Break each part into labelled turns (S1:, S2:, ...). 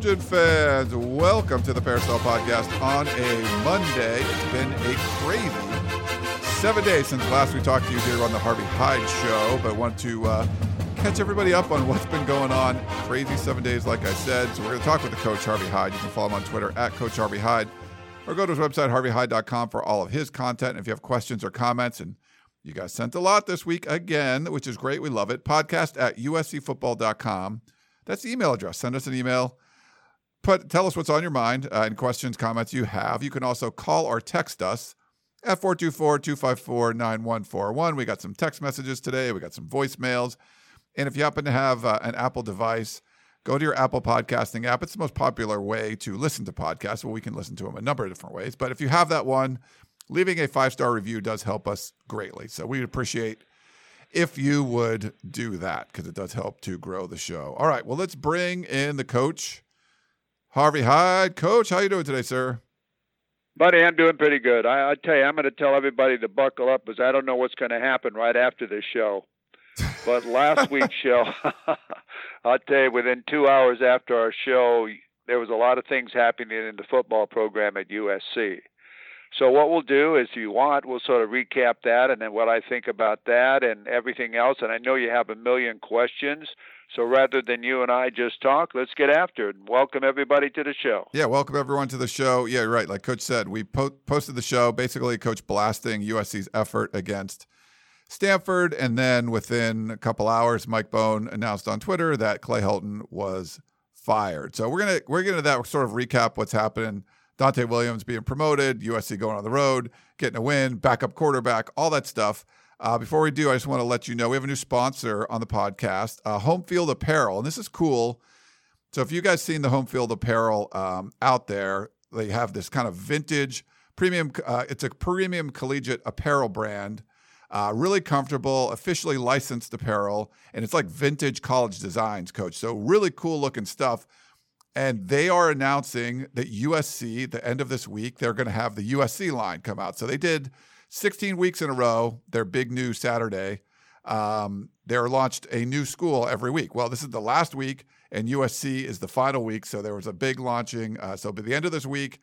S1: Trojan fans. Welcome to the Peristyle Podcast on a Monday. It's been a crazy seven days since last we talked to you here on the Harvey Hyde Show, but want to uh, catch everybody up on what's been going on. Crazy seven days, like I said. So we're going to talk with the coach, Harvey Hyde. You can follow him on Twitter at Coach Harvey Hyde or go to his website, harveyhyde.com, for all of his content. And if you have questions or comments, and you guys sent a lot this week again, which is great. We love it. Podcast at uscfootball.com. That's the email address. Send us an email. Put, tell us what's on your mind uh, and questions, comments you have. You can also call or text us at 424 254 9141. We got some text messages today. We got some voicemails. And if you happen to have uh, an Apple device, go to your Apple podcasting app. It's the most popular way to listen to podcasts. Well, we can listen to them a number of different ways. But if you have that one, leaving a five star review does help us greatly. So we'd appreciate if you would do that because it does help to grow the show. All right, well let's bring in the coach, Harvey Hyde. Coach, how you doing today, sir?
S2: Buddy, I'm doing pretty good. I, I tell you, I'm going to tell everybody to buckle up because I don't know what's going to happen right after this show. But last week's show, I'll tell you, within two hours after our show, there was a lot of things happening in the football program at USC. So what we'll do is, if you want, we'll sort of recap that and then what I think about that and everything else. And I know you have a million questions. So rather than you and I just talk, let's get after it. Welcome everybody to the show.
S1: Yeah, welcome everyone to the show. Yeah, you're right. Like Coach said, we po- posted the show basically Coach blasting USC's effort against Stanford, and then within a couple hours, Mike Bohn announced on Twitter that Clay Helton was fired. So we're gonna we're gonna that sort of recap what's happening Donte Williams being promoted, USC going on the road, getting a win, backup quarterback, all that stuff. Uh, before we do, I just want to let you know we have a new sponsor on the podcast, uh, Home Field Apparel, and this is cool. So if you guys seen the Home Field Apparel um, out there, they have this kind of vintage premium. Uh, it's a premium collegiate apparel brand. Uh, really comfortable, officially licensed apparel, and it's like vintage college designs, coach. So really cool looking stuff. And they are announcing that USC, the end of this week, they're going to have the USC line come out. So they did 16 weeks in a row, their big new Saturday. Um, they're launched a new school every week. Well, this is the last week, and USC is the final week. So there was a big launching. Uh, so by the end of this week,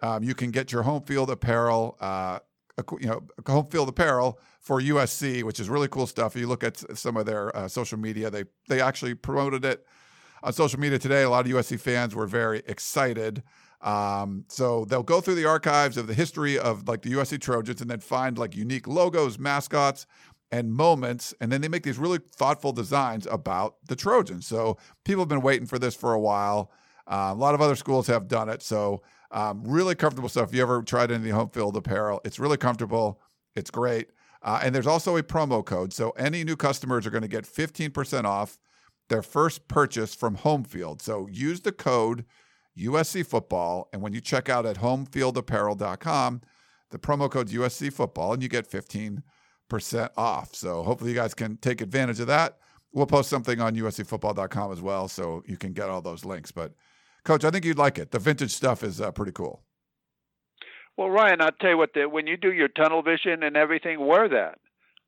S1: um, you can get your home field apparel, uh, you know, home field apparel for USC, which is really cool stuff. You look at some of their uh, social media, they they actually promoted it on social media today. A lot of USC fans were very excited. Um, so they'll go through the archives of the history of like the USC Trojans and then find like unique logos, mascots, and moments. And then they make these really thoughtful designs about the Trojans. So people have been waiting for this for a while. Uh, a lot of other schools have done it. So um, really comfortable stuff. If you ever tried any home field apparel, it's really comfortable. It's great. Uh, and there's also a promo code. So any new customers are going to get 15% off their first purchase from Home Field. So use the code USC Football, and when you check out at homefieldapparel.com, the promo code USC Football, and you get 15% off. So hopefully you guys can take advantage of that. We'll post something on uscfootball.com as well, so you can get all those links. But Coach, I think you'd like it. The vintage stuff is uh, pretty cool.
S2: Well, Ryan, I'll tell you what. The, when you do your tunnel vision and everything, wear that.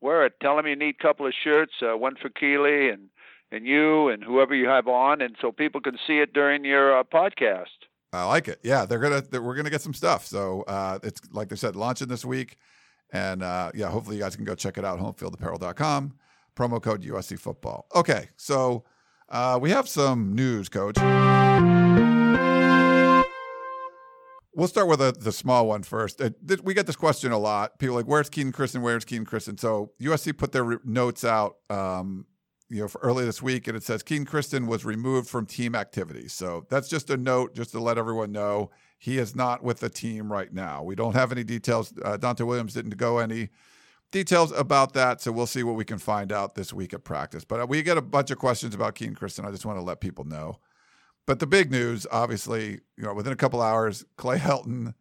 S2: Wear it. Tell them you need a couple of shirts, uh, one for Keely and and you and whoever you have on, and so people can see it during your uh, podcast.
S1: I like it. Yeah, they're gonna they're, we're gonna get some stuff. So uh, it's like they said, launching this week, and uh, yeah, hopefully you guys can go check it out. Homefieldapparel.com. Promo code USC Football. Okay, so uh, we have some news, Coach. We'll start with a, the small one first. Th- we get this question a lot. People like, "Where's Kenan Christon? Where's Kenan Christon?" So USC put their re- notes out um, you know, for early this week, and it says Kenan Christon was removed from team activities. So that's just a note, just to let everyone know he is not with the team right now. We don't have any details. Uh, Donte Williams didn't go any details about that, so we'll see what we can find out this week at practice. But uh, we get a bunch of questions about Kenan Christon. I just want to let people know but the big news, obviously, you know, within a couple hours, Clay Helton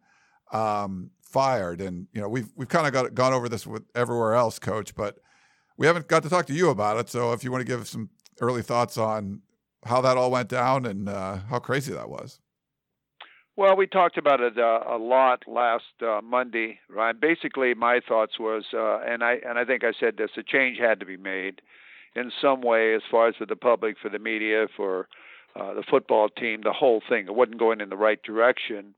S1: um, fired, and you know, we've we've kind of got gone over this with everywhere else, Coach, but we haven't got to talk to you about it. So if you want to give some early thoughts on how that all went down and uh, how crazy that was.
S2: Well, we talked about it uh, a lot last uh, Monday, right? Basically, my thoughts was, uh, and I and I think I said this: a change had to be made in some way, as far as for the public, for the media, for uh, the football team, the whole thing. It wasn't going in the right direction,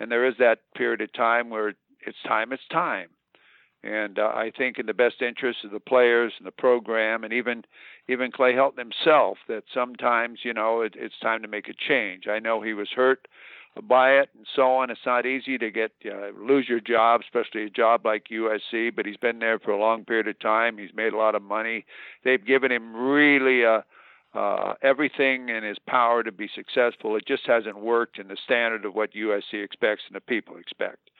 S2: and there is that period of time where it's time, it's time. And uh, I think in the best interest of the players and the program, and even even Clay Helton himself, that sometimes you know it, it's time to make a change. I know he was hurt by it and so on. It's not easy to get uh, lose your job, especially a job like USC. But he's been there for a long period of time. He's made a lot of money. They've given him really a uh, everything in his power to be successful. It just hasn't worked in the standard of what USC expects and the people expect.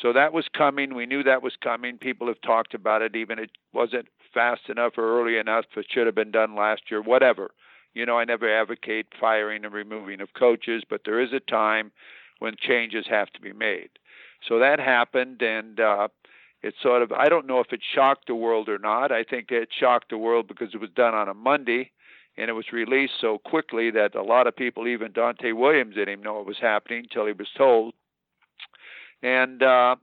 S2: So that was coming. We knew that was coming. People have talked about it. Even it wasn't fast enough or early enough. It should have been done last year. Whatever. You know, I never advocate firing and removing of coaches, but there is a time when changes have to be made. So that happened, and uh, it sort of, I don't know if it shocked the world or not. I think it shocked the world because it was done on a Monday and it was released so quickly that a lot of people, even Donte Williams, didn't even know it was happening until he was told. And uh,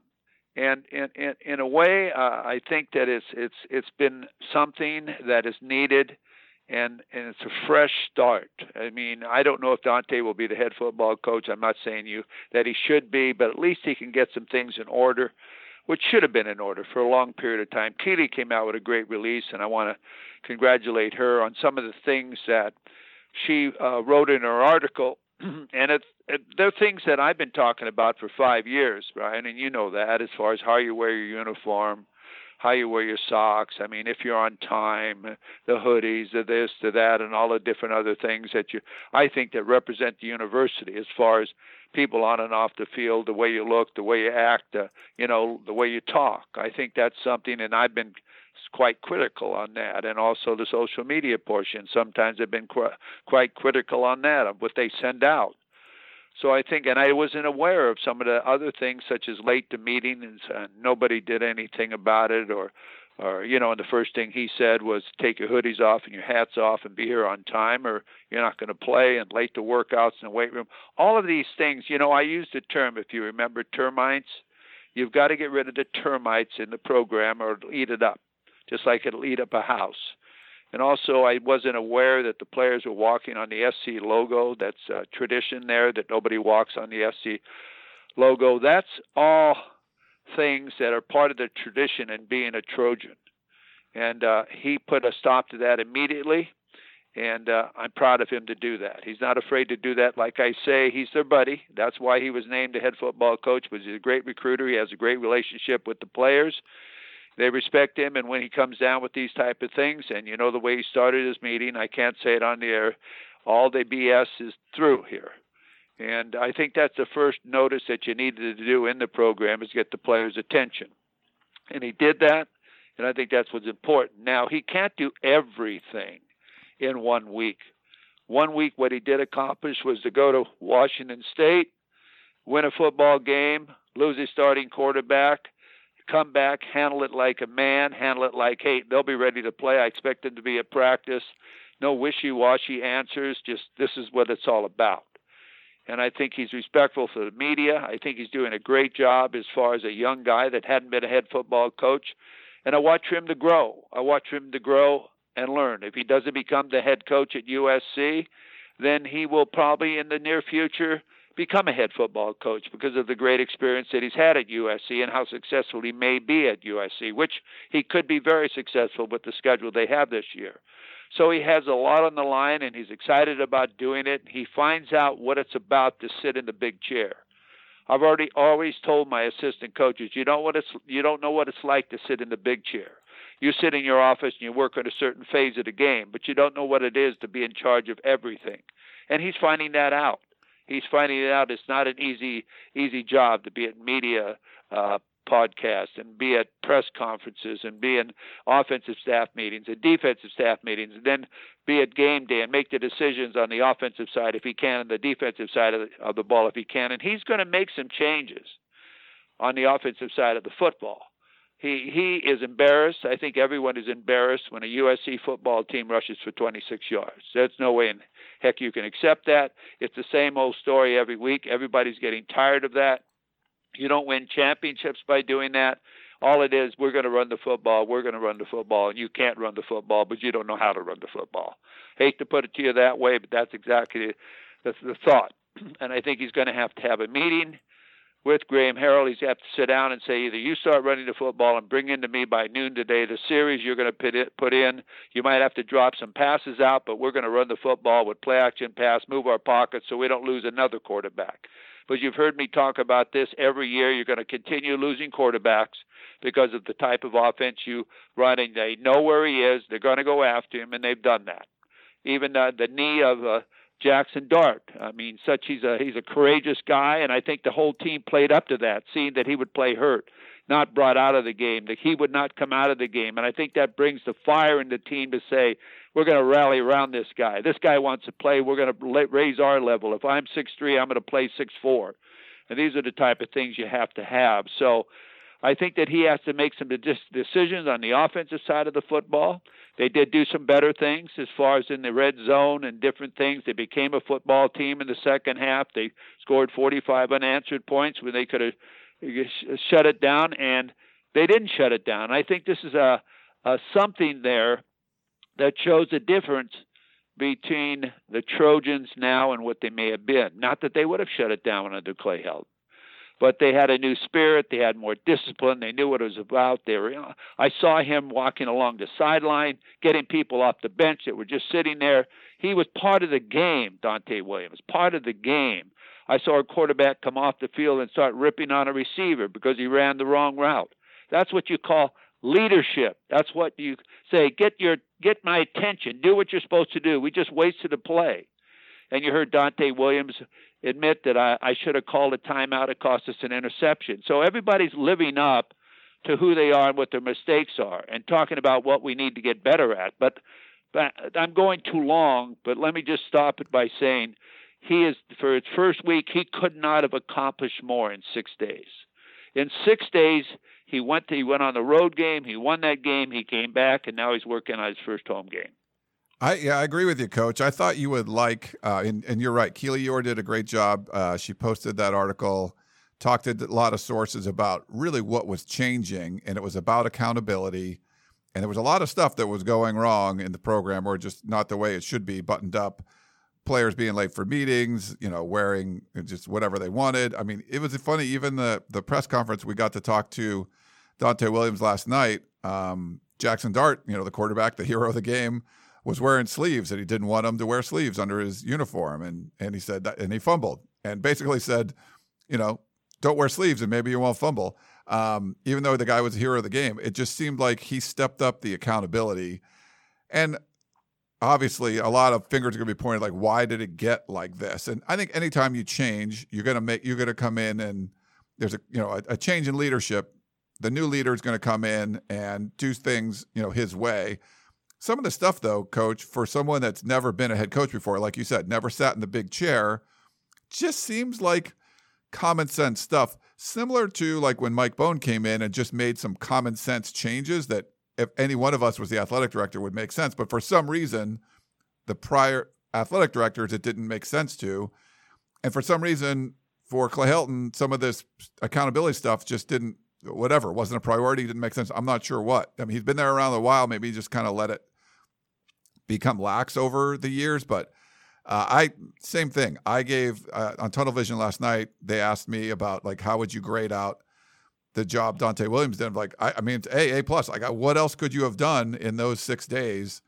S2: and in, in, in a way, uh, I think that it's it's it's been something that is needed and and it's a fresh start. I mean, I don't know if Donte will be the head football coach. I'm not saying you that he should be, but at least he can get some things in order, which should have been in order for a long period of time. Keely came out with a great release, and I want to congratulate her on some of the things that she uh, wrote in her article. and it's it, they're things that I've been talking about for five years, Brian, and you know that as far as how you wear your uniform, how you wear your socks. I mean, if you're on time, the hoodies, the this, the that, and all the different other things that you, I think, that represent the university as far as people on and off the field, the way you look, the way you act, uh, you know, the way you talk. I think that's something, and I've been quite critical on that, and also the social media portion. Sometimes I've been qu- quite critical on that of what they send out. So I think, and I wasn't aware of some of the other things, such as late to meetings, and nobody did anything about it, or, or you know, and the first thing he said was take your hoodies off and your hats off and be here on time, or you're not going to play, and late to workouts in the weight room. All of these things, you know, I used a term, if you remember, termites. You've got to get rid of the termites in the program, or it'll eat it up, just like it'll eat up a house. And also, I wasn't aware that the players were walking on the SC logo. That's a tradition there that nobody walks on the SC logo. That's all things that are part of the tradition in being a Trojan. And uh, he put a stop to that immediately. And uh, I'm proud of him to do that. He's not afraid to do that. Like I say, he's their buddy. That's why he was named the head football coach. Was he's a great recruiter. He has a great relationship with the players they respect him and when he comes down with these type of things and you know the way he started his meeting i can't say it on the air all the bs is through here. And i think that's the first notice that you needed to do in the program is get the players attention. And he did that and i think that's what's important. Now he can't do everything in one week. One week what he did accomplish was to go to washington state win a football game lose his starting quarterback come back, handle it like a man, handle it like, hey, they'll be ready to play. I expect them to be at practice. No wishy washy answers, just this is what it's all about. And I think he's respectful for the media. I think he's doing a great job as far as a young guy that hadn't been a head football coach. And I watch him to grow. I watch him to grow and learn. If he doesn't become the head coach at USC, then he will probably in the near future become a head football coach because of the great experience that he's had at USC and how successful he may be at USC, which he could be very successful with the schedule they have this year. So he has a lot on the line and he's excited about doing it. He finds out what it's about to sit in the big chair. I've already always told my assistant coaches, you know what it's you don't know what it's like to sit in the big chair. You sit in your office and you work on a certain phase of the game, but you don't know what it is to be in charge of everything. And he's finding that out he's finding out it's not an easy easy job to be in media, uh, podcasts and be at press conferences and be in offensive staff meetings and defensive staff meetings and then be at game day and make the decisions on the offensive side if he can and the defensive side of the, of the ball if he can. And he's going to make some changes on the offensive side of the football. He he is embarrassed. I think everyone is embarrassed when a USC football team rushes for 26 yards. There's no way in heck you can accept that it's the same old story every week everybody's getting tired of that you don't win championships by doing that. All it is, we're going to run the football, we're going to run the football, and you can't run the football, but you don't know how to run the football. Hate to put it to you that way, but that's exactly the, the thought. And I think he's going to have to have a meeting with Graham Harrell. He's have to sit down and say either you start running the football and bring into me by noon today the series you're going to put, in. You might have to drop some passes out, but we're going to run the football with play action pass, move our pockets so we don't lose another quarterback but you've heard me talk about this every year. You're going to continue losing quarterbacks because of the type of offense you run, and they know where he is. They're going to go after him, and they've done that. Even uh, the knee of uh, Jackson Dart. I mean, such he's a he's a courageous guy, and I think the whole team played up to that, seeing that he would play hurt, not brought out of the game, that he would not come out of the game, and I think that brings the fire in the team to say, we're going to rally around this guy. This guy wants to play. We're going to raise our level. If I'm six three, I'm going to play six four, and these are the type of things you have to have. So, I think that he has to make some decisions on the offensive side of the football. They did do some better things as far as in the red zone and different things. They became a football team in the second half. They scored 45 unanswered points when they could have shut it down, and they didn't shut it down. I think this is a, a something there that shows a difference between the Trojans now and what they may have been. Not that they would have shut it down under Clay Helton, but they had a new spirit. They had more discipline. They knew what it was about. They were. You know, I saw him walking along the sideline, getting people off the bench that were just sitting there. He was part of the game. Donte Williams, part of the game. I saw a quarterback come off the field and start ripping on a receiver because he ran the wrong route. That's what you call leadership. That's what you say. Get your get my attention. Do what you're supposed to do. We just wasted a play. And you heard Donte Williams admit that I, I should have called a timeout. It cost us an interception. So everybody's living up to who they are and what their mistakes are, and talking about what we need to get better at. But, but I'm going too long. But let me just stop it by saying he is for his first week. He could not have accomplished more in six days. In six days, he went to, he went on the road game. He won that game. He came back, and now he's working on his first home game.
S1: I yeah, I agree with you, Coach. I thought you would like, uh, and, and you're right. Keely Eure did a great job. Uh, she posted that article, talked to a lot of sources about really what was changing, and it was about accountability. And there was a lot of stuff that was going wrong in the program, or just not the way it should be buttoned up players being late for meetings, you know, wearing just whatever they wanted. I mean, it was funny. Even the the press conference, we got to talk to Donte Williams last night. Um, Jackson Dart, you know, the quarterback, the hero of the game, was wearing sleeves, and he didn't want him to wear sleeves under his uniform, and and he said that, and he fumbled, and basically said, you know, don't wear sleeves, and maybe you won't fumble. Um, even though the guy was the hero of the game, it just seemed like he stepped up the accountability. And obviously a lot of fingers are going to be pointed like why did it get like this and i think anytime you change you're going to make you're going to come in and there's a you know a, a change in leadership the new leader is going to come in and do things you know his way some of the stuff though coach for someone that's never been a head coach before like you said never sat in the big chair just seems like common sense stuff similar to like when mike Bohn came in and just made some common sense changes that if any one of us was the athletic director would make sense. But for some reason, the prior athletic directors it didn't make sense to. And for some reason, for Clay Helton, some of this accountability stuff just didn't whatever, wasn't a priority, didn't make sense. I'm not sure what. I mean, he's been there around a while, maybe he just kind of let it become lax over the years, but uh, I same thing. I gave uh, on Tunnel Vision last night. They asked me about like how would you grade out the job Donte Williams did. Like, I, I mean, A, A plus. Like, what else could you have done in those six days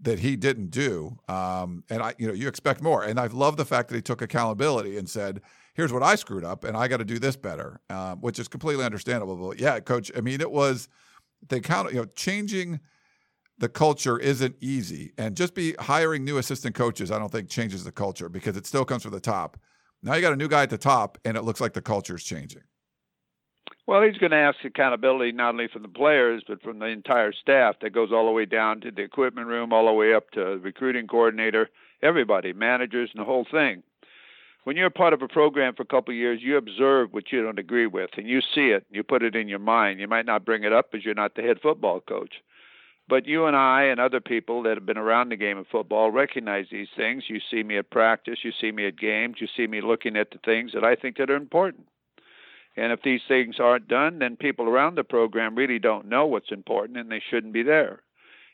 S1: that he didn't do? Um, and I, you know, you expect more. And I love the fact that he took accountability and said, here's what I screwed up and I got to do this better, um, which is completely understandable. But yeah, coach, I mean, it was the count, you know, changing the culture isn't easy. And just be hiring new assistant coaches, I don't think changes the culture because it still comes from the top. Now you got a new guy at the top and it looks like the culture is changing.
S2: Well, he's going to ask accountability not only from the players, but from the entire staff that goes all the way down to the equipment room, all the way up to the recruiting coordinator, everybody, managers, and the whole thing. When you're part of a program for a couple of years, you observe what you don't agree with, and you see it. You put it in your mind. You might not bring it up because you're not the head football coach. But you and I and other people that have been around the game of football recognize these things. You see me at practice, you see me at games, you see me looking at the things that I think that are important. And if these things aren't done, then people around the program really don't know what's important and they shouldn't be there.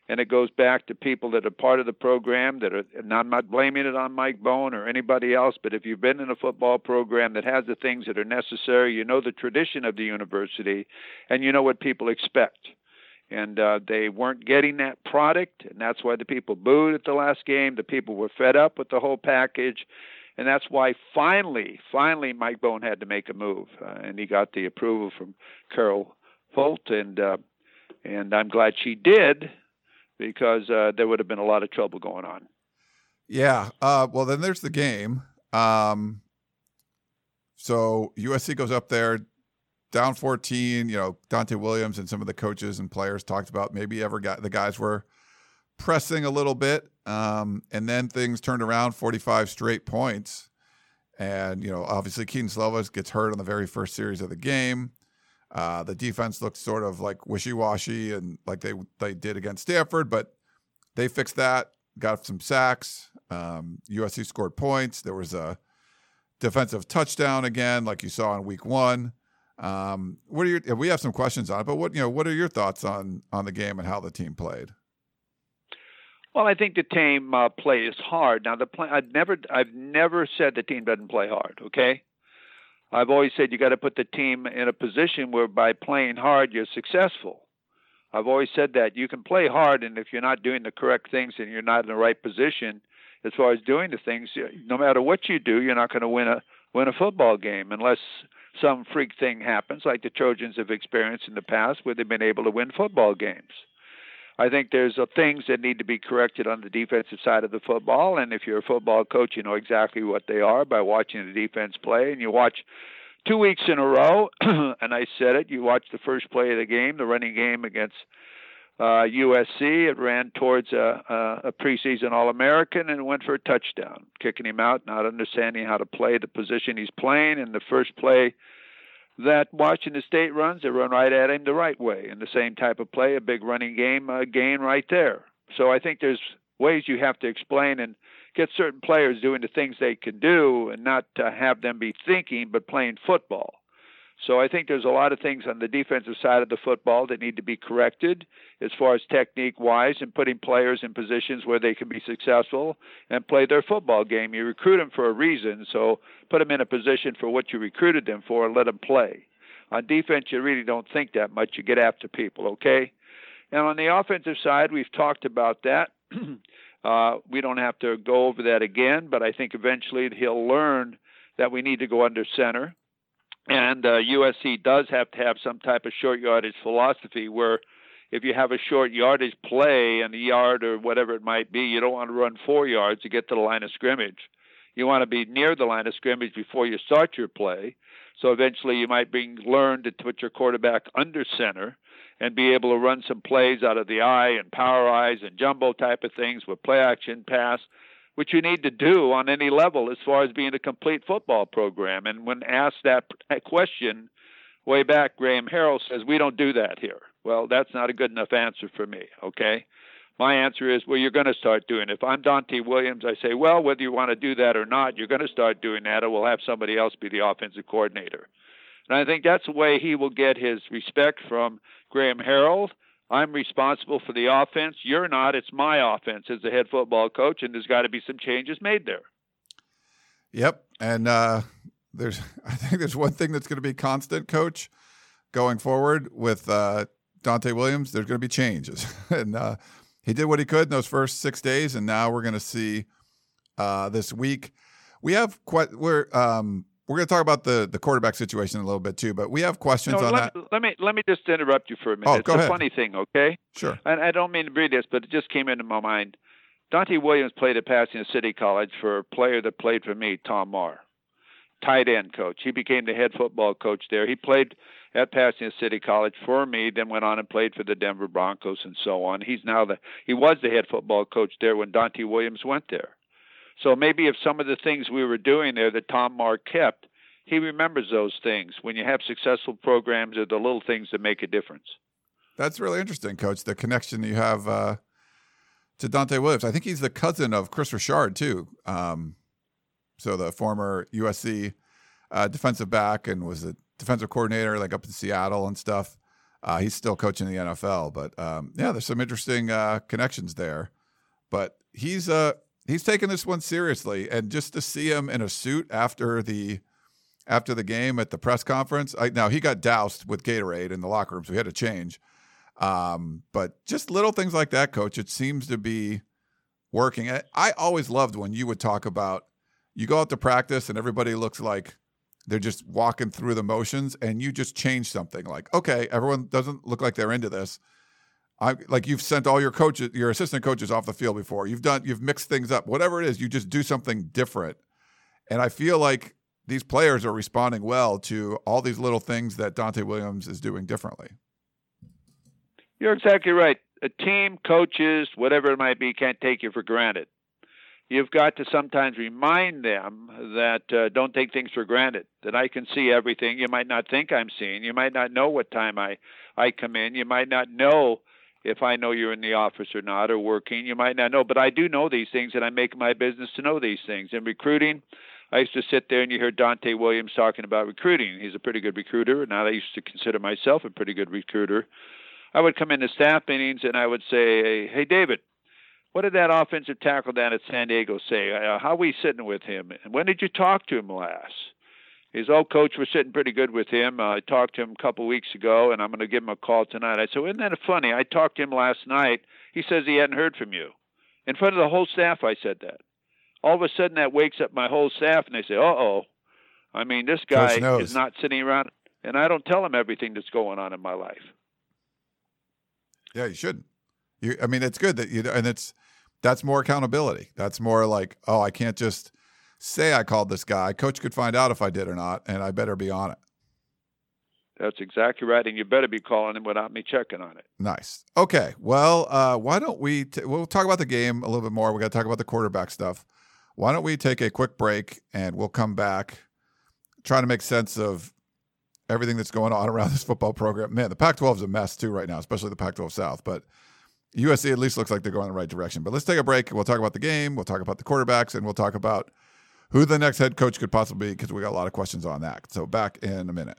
S2: And it goes back to people that are part of the program that are, and I'm not blaming it on Mike Bohn or anybody else, but if you've been in a football program that has the things that are necessary, you know the tradition of the university, and you know what people expect and uh, they weren't getting that product, and that's why the people booed at the last game. The people were fed up with the whole package, and that's why finally, finally, Mike Bohn had to make a move, uh, and he got the approval from Carol Folt, and uh, and I'm glad she did because uh, there would have been a lot of trouble going on.
S1: Yeah. Uh, well, then there's the game. Um, so USC goes up there, down 14, you know, Donte Williams and some of the coaches and players talked about maybe ever got the guys were pressing a little bit. Um, and then things turned around 45 straight points. And, you know, obviously Kedon Slovis gets hurt on the very first series of the game. Uh, the defense looked sort of like wishy washy and like they they did against Stanford, but they fixed that, got some sacks. Um, USC scored points. There was a defensive touchdown again, like you saw in week one. Um, what are your? We have some questions on it, but what you know? What are your thoughts on on the game and how the team played?
S2: Well, I think the team uh, plays hard. Now, the play, I've never I've never said the team doesn't play hard. Okay, I've always said you got to put the team in a position where by playing hard you're successful. I've always said that you can play hard, and if you're not doing the correct things and you're not in the right position as far as doing the things, no matter what you do, you're not going to win a win a football game unless some freak thing happens, like the Trojans have experienced in the past, where they've been able to win football games. I think there's things that need to be corrected on the defensive side of the football, and if you're a football coach, you know exactly what they are by watching the defense play, and you watch two weeks in a row, and I said it, you watch the first play of the game, the running game against uh, USC. It ran towards a, a, a preseason All American and went for a touchdown, kicking him out, not understanding how to play the position he's playing. And the first play that Washington State runs, they run right at him the right way. In the same type of play, a big running game uh, gain right there. So I think there's ways you have to explain and get certain players doing the things they can do and not uh, have them be thinking but playing football. So I think there's a lot of things on the defensive side of the football that need to be corrected as far as technique wise and putting players in positions where they can be successful and play their football game. You recruit them for a reason, so put them in a position for what you recruited them for and let them play. On defense, you really don't think that much. You get after people, okay? And on the offensive side, we've talked about that. uh, we don't have to go over that again, but I think eventually he'll learn that we need to go under center and uh, USC does have to have some type of short yardage philosophy where if you have a short yardage play and a yard or whatever it might be, you don't want to run four yards to get to the line of scrimmage. You want to be near the line of scrimmage before you start your play. So eventually you might be learn to put your quarterback under center and be able to run some plays out of the eye and power eyes and jumbo type of things with play action pass which you need to do on any level as far as being a complete football program. And when asked that question way back, Graham Harrell says, We don't do that here. Well, that's not a good enough answer for me, okay? My answer is, well, you're going to start doing it. If I'm Donte Williams, I say, well, whether you want to do that or not, you're going to start doing that, or we'll have somebody else be the offensive coordinator. And I think that's the way he will get his respect from Graham Harrell I'm responsible for the offense. You're not. It's my offense as the head football coach, and there's got to be some changes made there.
S1: Yep, and uh, there's I think there's one thing that's going to be constant, coach, going forward with uh, Donte Williams. There's going to be changes, and uh, he did what he could in those first six days, and now we're going to see uh, this week. We have quite we're um, we're going to talk about the the quarterback situation a little bit too, but we have questions
S2: no,
S1: on
S2: let,
S1: that.
S2: Let me let me just interrupt you for a minute.
S1: Oh,
S2: it's
S1: go
S2: a
S1: ahead.
S2: funny thing, okay?
S1: Sure.
S2: And I don't mean to be this, but it just came into my mind. Donte Williams played at Pasadena City College for a player that played for me, Tom Marr. tight end coach. He became the head football coach there. He played at Pasadena City College for me, then went on and played for the Denver Broncos and so on. He's now the he was the head football coach there when Donte Williams went there. So maybe if some of the things we were doing there that Tom Mark kept, he remembers those things. When you have successful programs, are the little things that make a difference.
S1: That's really interesting, Coach. The connection you have uh, to Donte Williams. I think he's the cousin of Kris Richard too. Um, so the former USC uh, defensive back and was a defensive coordinator like up in Seattle and stuff. Uh, he's still coaching the NFL, but um, yeah, there's some interesting uh, connections there. But he's uh he's taking this one seriously, and just to see him in a suit after the after the game at the press conference. I, now he got doused with Gatorade in the locker room, so he had to change. Um, but just little things like that, coach, it seems to be working. I always loved when you would talk about you go out to practice and everybody looks like they're just walking through the motions and you just change something like okay everyone doesn't look like they're into this I like you've sent all your coaches your assistant coaches off the field before. You've done you've mixed things up. Whatever it is you just do something different. And I feel like these players are responding well to all these little things that Donte Williams is doing differently.
S2: You're exactly right. A team coaches whatever it might be can't take you for granted. You've got to sometimes remind them that uh, don't take things for granted that i can see everything. You might not think i'm seeing. You might not know what time i i come in. You might not know if i know you're in the office or not or working you might not know but i do know these things and i make my business to know these things in recruiting I used to sit there and you hear Donte Williams talking about recruiting. He's a pretty good recruiter, and I used to consider myself a pretty good recruiter. I would come into staff meetings and I would say, "Hey, David, what did that offensive tackle down at San Diego say? Uh, how are we sitting with him? And when did you talk to him last? His old coach was sitting pretty good with him. Uh, I talked to him a couple weeks ago, and I'm going to give him a call tonight. I said, well, Isn't that funny? I talked to him last night. He says he hadn't heard from you. In front of the whole staff, I said that. All of a sudden, that wakes up my whole staff, and they say, uh oh. I mean, this guy is not sitting around, and I don't tell him everything that's going on in my life.
S1: Yeah, you shouldn't. You, I mean, it's good that you, and it's that's more accountability. That's more like, oh, I can't just say I called this guy. Coach could find out if I did or not, and I better be on it.
S2: That's exactly right, and you better be calling him without me checking on it.
S1: Nice. Okay. Well, uh, why don't we? T- we'll talk about the game a little bit more. We got to talk about the quarterback stuff. Why don't we take a quick break and we'll come back, trying to make sense of everything that's going on around this football program. Man, the Pac-12 is a mess too right now, especially the Pac-12 South. But USC at least looks like they're going in the right direction. But let's take a break. We'll talk about the game. We'll talk about the quarterbacks, and we'll talk about who the next head coach could possibly be because we got a lot of questions on that. So back in a minute.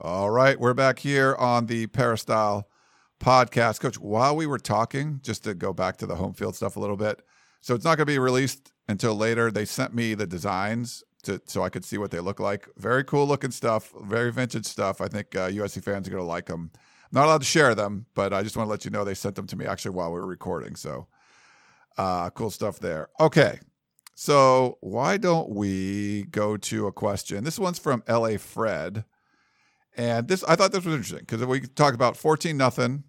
S1: All right, we're back here on the Peristyle podcast. Coach, while we were talking, just to go back to the home field stuff a little bit, so it's not going to be released until later. They sent me the designs to, so I could see what they look like. Very cool looking stuff, very vintage stuff. I think uh, USC fans are going to like them. Not allowed to share them, but I just want to let you know they sent them to me actually while we were recording. So uh, cool stuff there. Okay. So why don't we go to a question? This one's from LA Fred. And this, I thought this was interesting because we talked about 14 nothing,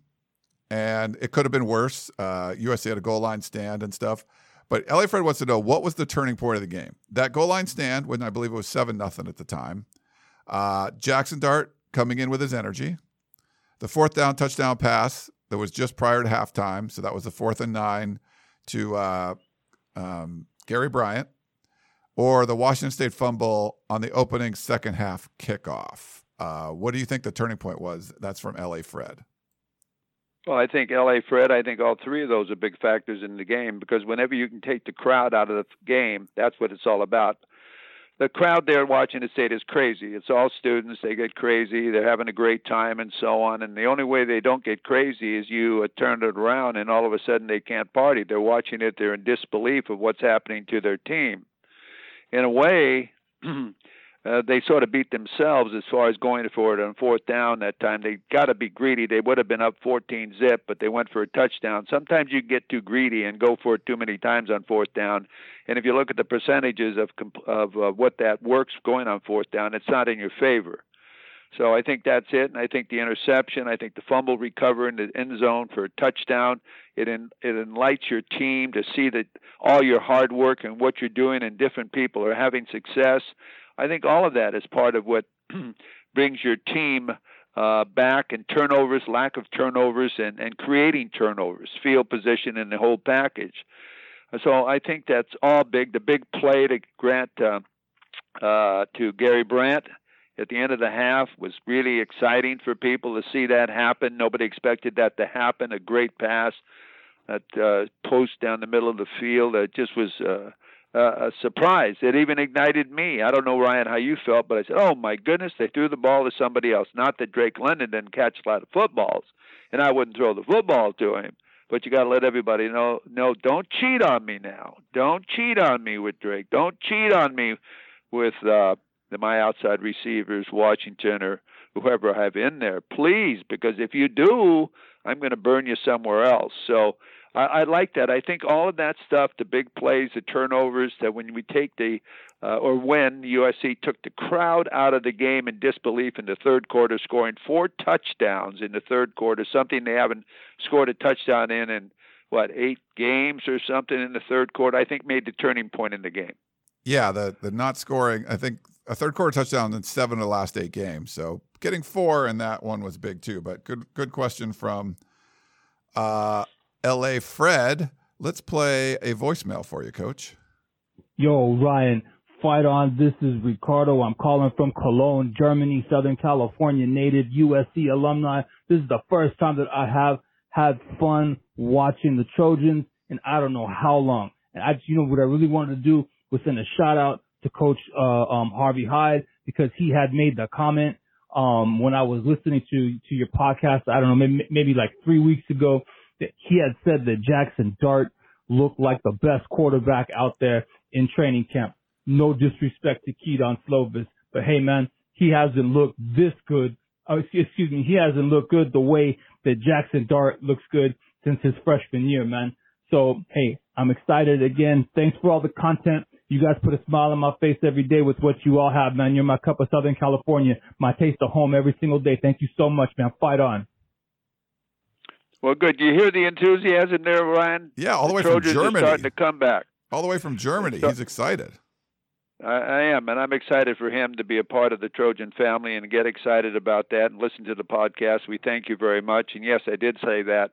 S1: and it could have been worse. Uh, USC had a goal line stand and stuff. But LA Fred wants to know what was the turning point of the game? That goal line stand, when I believe it was 7 nothing at the time. Uh, Jackson Dart coming in with his energy. The fourth down touchdown pass that was just prior to halftime. So that was the fourth and nine to uh, um, Gary Bryant. Or the Washington State fumble on the opening second half kickoff. Uh, what do you think the turning point was? That's from LA Fred.
S2: Well, I think LA Fred, I think all three of those are big factors in the game because whenever you can take the crowd out of the game, that's what it's all about. the crowd there watching the state is crazy. It's all students. They get crazy. They're having a great time and so on. And the only way they don't get crazy is you uh, turn it around and all of a sudden they can't party. They're watching it. They're in disbelief of what's happening to their team. In a way, uh, they sort of beat themselves as far as going for it on fourth down that time. They got to be greedy. They would have been up 14 zip, but they went for a touchdown. Sometimes you get too greedy and go for it too many times on fourth down. And if you look at the percentages of of uh, what that works going on fourth down, it's not in your favor. So I think that's it, and I think the interception, I think the fumble recover in the end zone for a touchdown, it in, it enlightens your team to see that all your hard work and what you're doing and different people are having success. I think all of that is part of what brings your team uh, back and turnovers, lack of turnovers, and, and creating turnovers, field position, and the whole package. So I think that's all big. The big play to Grant uh, uh, to Gary Bryant at the end of the half was really exciting for people to see that happen. Nobody expected that to happen. A great pass, that uh, post down the middle of the field. It just was. Uh, a surprise. It even ignited me. I don't know, Ryan, how you felt, but I said, "Oh my goodness, they threw the ball to somebody else." Not that Drake London didn't catch a lot of footballs, and I wouldn't throw the football to him. But you got to let everybody know, no, don't cheat on me now. Don't cheat on me with Drake. Don't cheat on me with uh, the, my outside receivers, Washington or whoever I have in there, please, because if you do, I'm going to burn you somewhere else. So I, I like that. I think all of that stuff, the big plays, the turnovers, that when we take the uh, or when USC took the crowd out of the game in disbelief in the third quarter, scoring four touchdowns in the third quarter, something they haven't scored a touchdown in in what eight games or something in the third quarter. I think made the turning point in the game.
S1: Yeah, the the not scoring. I think a third quarter touchdown in seven of the last eight games. So getting four in that one was big too. But good good question from uh, LA Fred. Let's play a voicemail for you, coach.
S3: Yo, Ryan, fight on. This is Ricardo. I'm calling from Cologne, Germany, Southern California native USC alumni. This is the first time that I have had fun watching the Trojans and I don't know how long. And I, you know, what I really wanted to do was send a shout out to Coach uh, um, Harvey Hyde because he had made the comment um, when I was listening to to your podcast. I don't know, maybe, maybe like three weeks ago he had said that Jackson Dart looked like the best quarterback out there in training camp. No disrespect to Kedon Slovis, but hey man, he hasn't looked this good. Oh, excuse me, he hasn't looked good the way that Jackson Dart looks good since his freshman year, man. So hey, I'm excited again. Thanks for all the content. You guys put a smile on my face every day with what you all have, man. You're my cup of Southern California, my taste of home every single day. Thank you so much, man. Fight on.
S2: Well, good. Do you hear the enthusiasm there, Ryan?
S1: Yeah, all the, the way
S2: Trojans
S1: from Germany.
S2: Are starting to come back.
S1: All the way from Germany. So, He's excited.
S2: I, I am, and I'm excited for him to be a part of the Trojan family and get excited about that and listen to the podcast. We thank you very much. And yes, I did say that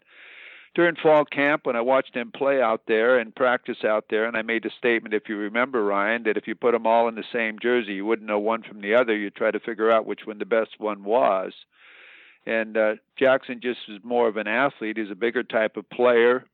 S2: during fall camp when I watched him play out there and practice out there, and I made a statement, if you remember, Ryan, that if you put them all in the same jersey, you wouldn't know one from the other. You'd try to figure out which one the best one was. And uh, Jackson just is more of an athlete. He's a bigger type of player.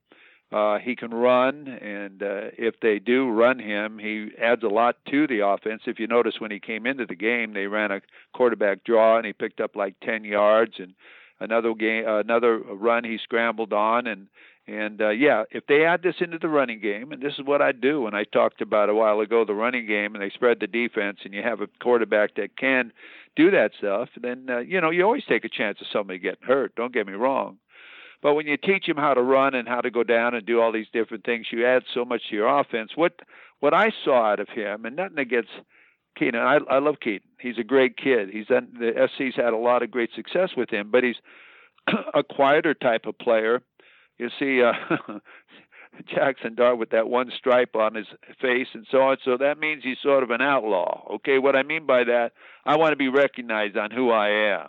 S2: Uh, he can run, and uh, if they do run him, he adds a lot to the offense. If you notice, when he came into the game, they ran a quarterback draw, and he picked up like 10 yards. And another game, another run, he scrambled on, and and uh, yeah, if they add this into the running game, and this is what I do when I talked about a while ago, the running game, and they spread the defense, and you have a quarterback that can do that stuff, then uh, you know you always take a chance of somebody getting hurt. Don't get me wrong, but when you teach him how to run and how to go down and do all these different things, you add so much to your offense. What what I saw out of him, and nothing against Keenan. I, I love Keaton. He's a great kid. He's done, the SC's had a lot of great success with him, but he's a quieter type of player you see uh, Jackson Dart with that one stripe on his face and so on. So that means he's sort of an outlaw. Okay, what I mean by that, I want to be recognized on who I am.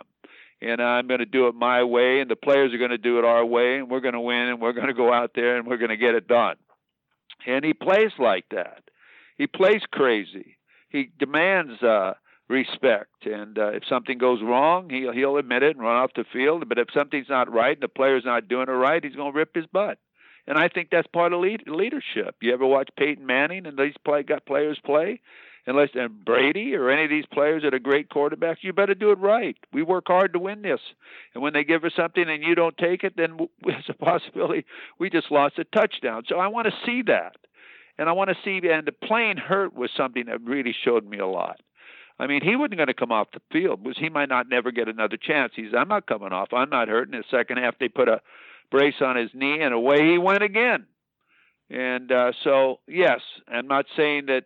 S2: And I'm going to do it my way, and the players are going to do it our way, and we're going to win, and we're going to go out there and we're going to get it done. And he plays like that. He plays crazy. He demands uh, respect. And uh, if something goes wrong, he'll he'll admit it and run off the field. But if something's not right and the player's not doing it right, he's going to rip his butt. And I think that's part of lead, leadership. You ever watch Peyton Manning and these play got players play? unless and Brady or any of these players that are great quarterbacks, you better do it right. We work hard to win this, and when they give us something and you don't take it, then there's a possibility we just lost a touchdown. So I want to see that, and I want to see. And the playing hurt was something that really showed me a lot. I mean, he wasn't going to come off the field because he might not never get another chance. He's, I'm not coming off. I'm not hurting. In the second half, they put a brace on his knee, and away he went again. And uh, so, yes, I'm not saying that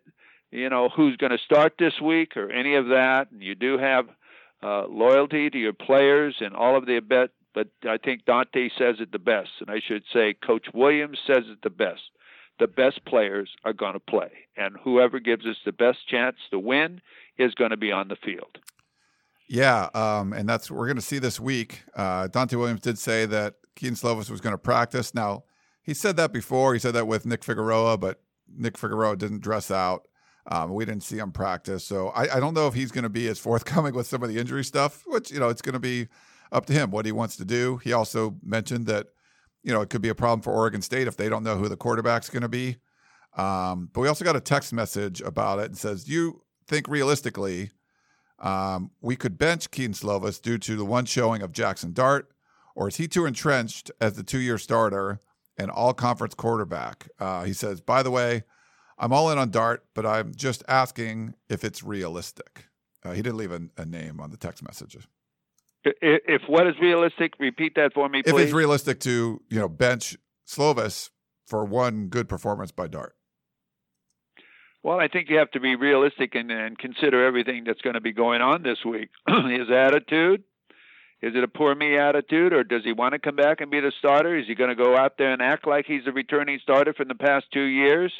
S2: you know who's going to start this week or any of that. And you do have uh, loyalty to your players and all of the abet. But I think Donte says it the best, and I should say Coach Williams says it the best. The best players are going to play, and whoever gives us the best chance to win is going to be on the field.
S1: Yeah, um, and that's we're going to see this week. Uh, Donte Williams did say that Kedon Slovis was going to practice. Now, he said that before. He said that with Nick Figueroa, but Nick Figueroa didn't dress out. Um, we didn't see him practice, so I, I don't know if he's going to be as forthcoming with some of the injury stuff. Which you know, it's going to be up to him what he wants to do. He also mentioned that you know it could be a problem for Oregon State if they don't know who the quarterback's going to be. Um, but we also got a text message about it and says, you think realistically um, we could bench Kedon Slovis due to the one showing of Jackson Dart, or is he too entrenched as the two-year starter and all-conference quarterback?" Uh, he says, "By the way." I'm all in on Dart, but I'm just asking if it's realistic. Uh, he didn't leave a, a, name on the text messages.
S2: If, if, what is realistic, repeat that for me, please.
S1: If it's realistic to you know bench Slovis for one good performance by Dart.
S2: Well, I think you have to be realistic and, and consider everything that's going to be going on this week. His attitude, is it a poor me attitude, or does he want to come back and be the starter? Is he going to go out there and act like he's a returning starter from the past two years?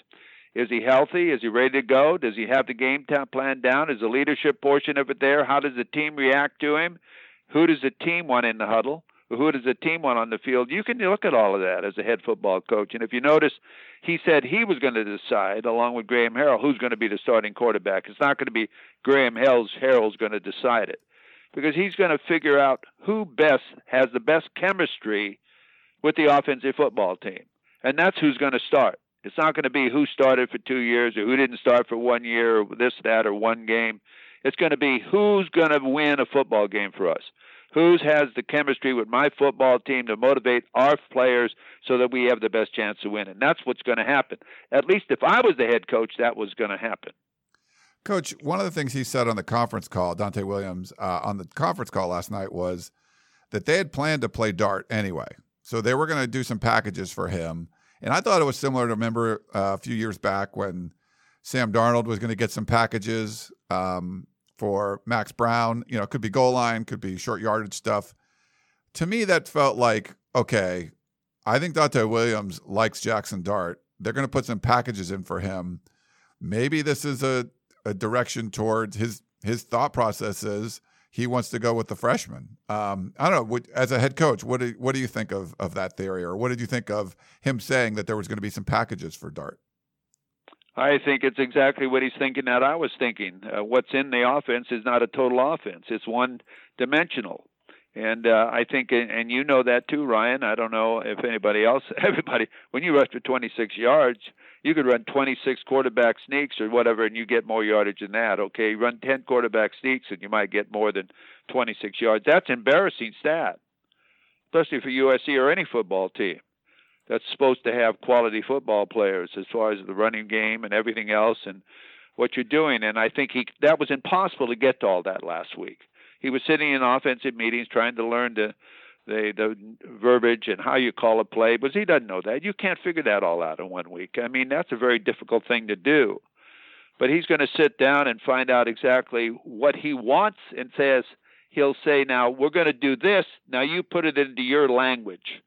S2: Is he healthy? Is he ready to go? Does he have the game plan down? Is the leadership portion of it there? How does the team react to him? Who does the team want in the huddle? Who does the team want on the field? You can look at all of that as a head football coach. And if you notice, he said he was going to decide, along with Graham Harrell, who's going to be the starting quarterback. It's not going to be Graham Harrell's Harrell's going to decide it because he's going to figure out who best has the best chemistry with the offensive football team. And that's who's going to start. It's not going to be who started for two years or who didn't start for one year or this, that, or one game. It's going to be who's going to win a football game for us. Who has the chemistry with my football team to motivate our players so that we have the best chance to win? And that's what's going to happen. At least if I was the head coach, that was going to happen.
S1: Coach, one of the things he said on the conference call, Donte Williams, uh, on the conference call last night was that they had planned to play Dart anyway. So they were going to do some packages for him and I thought it was similar to remember uh, a few years back when Sam Darnold was going to get some packages um, for Max Browne. You know, could be goal line, could be short yardage stuff. To me, that felt like okay. I think Donte Williams likes Jackson Dart. They're going to put some packages in for him. Maybe this is a, a direction towards his his thought process is he wants to go with the freshman. Um, I don't know. What, as a head coach, what do, what do you think of, of that theory, or what did you think of him saying that there was going to be some packages for Dart?
S2: I think it's exactly what he's thinking that I was thinking. Uh, what's in the offense is not a total offense; it's one dimensional. And uh, I think, and you know that too, Ryan. I don't know if anybody else, everybody, when you rush for 26 yards, you could run 26 quarterback sneaks or whatever, and you get more yardage than that. Okay, run 10 quarterback sneaks, and you might get more than 26 yards. That's embarrassing stat, especially for USC or any football team that's supposed to have quality football players as far as the running game and everything else and what you're doing. And I think he that was impossible to get to all that last week. He was sitting in offensive meetings trying to learn the the verbiage and how you call a play, but he doesn't know that. You can't figure that all out in one week. I mean, that's a very difficult thing to do. But he's going to sit down and find out exactly what he wants and says he'll say, "Now we're going to do this. Now you put it into your language."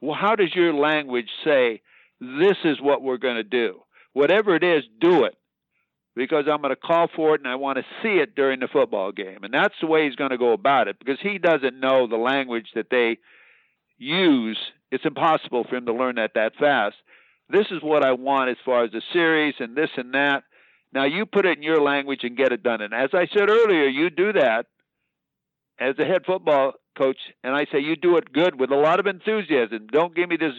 S2: Well, how does your language say this is what we're going to do? Whatever it is, do it because I'm going to call for it and I want to see it during the football game. And that's the way he's going to go about it because he doesn't know the language that they use. It's impossible for him to learn that that fast. This is what I want as far as the series and this and that. Now you put it in your language and get it done. And as I said earlier, you do that as a head football coach, and I say you do it good with a lot of enthusiasm. Don't give me this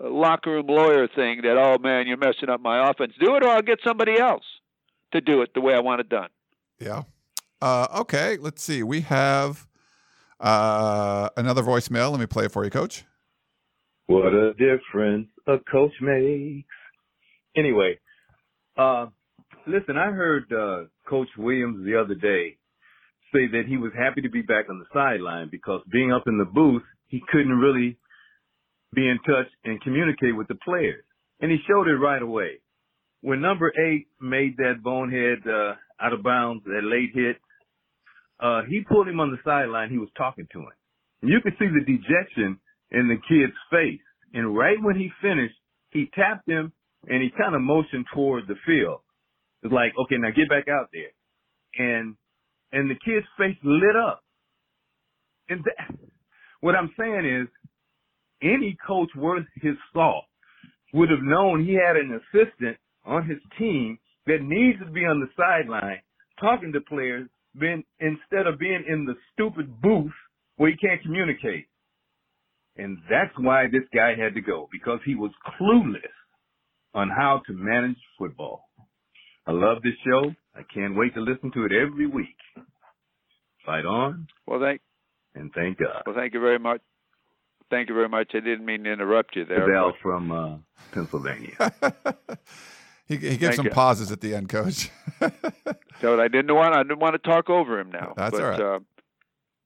S2: locker room lawyer thing that oh man you're messing up my offense. Do it or I'll get somebody else to do it the way I want it done.
S1: Yeah. Uh, okay, let's see. We have uh, another voicemail. Let me play it for you, Coach.
S4: What a difference a coach makes. Anyway, uh, listen, I heard uh, Coach Williams the other day say that he was happy to be back on the sideline because being up in the booth, he couldn't really be in touch and communicate with the players. And he showed it right away. When number eight made that bonehead uh, out of bounds, that late hit, uh, he pulled him on the sideline. He was talking to him. And you could see the dejection in the kid's face. And right when he finished, he tapped him and he kind of motioned toward the field. It's like, okay, now get back out there. And, and the kid's face lit up. And that, what I'm saying is any coach worth his salt would have known he had an assistant on his team that needs to be on the sideline talking to players been instead of being in the stupid booth where he can't communicate. And that's why this guy had to go because he was clueless on how to manage football. I love this show. I can't wait to listen to it every week. Fight on.
S2: Well, thank
S4: and thank God.
S2: Well, thank you very much. Thank you very much. I didn't mean to interrupt you there.
S4: Val from uh, Pennsylvania.
S1: he, he gives some you. pauses at the end, Coach.
S2: so I didn't want I didn't want to talk over him now.
S1: That's
S2: but,
S1: all right. Uh,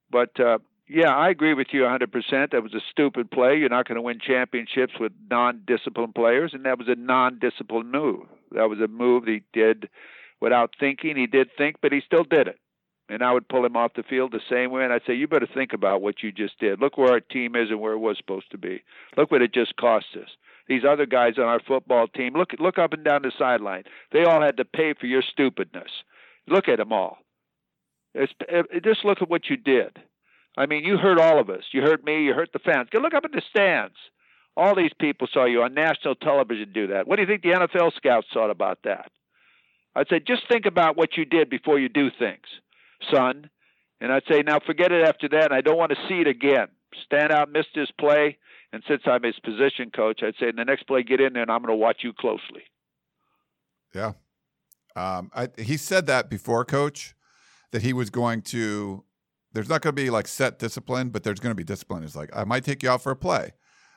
S2: but uh, yeah, I agree with you 100%. That was a stupid play. You're not going to win championships with non-disciplined players, and that was a non-disciplined move. That was a move he did without thinking. He did think, but he still did it. And I would pull him off the field the same way, and I'd say, "You better think about what you just did. Look where our team is and where it was supposed to be. Look what it just cost us. These other guys on our football team. Look, look up and down the sideline. They all had to pay for your stupidness. Look at them all. It's, it, just look at what you did." I mean, you hurt all of us. You hurt me. You hurt the fans. Go look up in the stands. All these people saw you on national television do that. What do you think the NFL scouts thought about that? I'd say just think about what you did before you do things, son. And I'd say now forget it after that. I don't want to see it again. Stand out, miss this play, and since I'm his position coach, I'd say in the next play, get in there, and I'm going to watch you closely.
S1: Yeah, um, I, he said that before, coach, that he was going to there's not going to be like set discipline, but there's going to be discipline. It's like I might take you out for a play,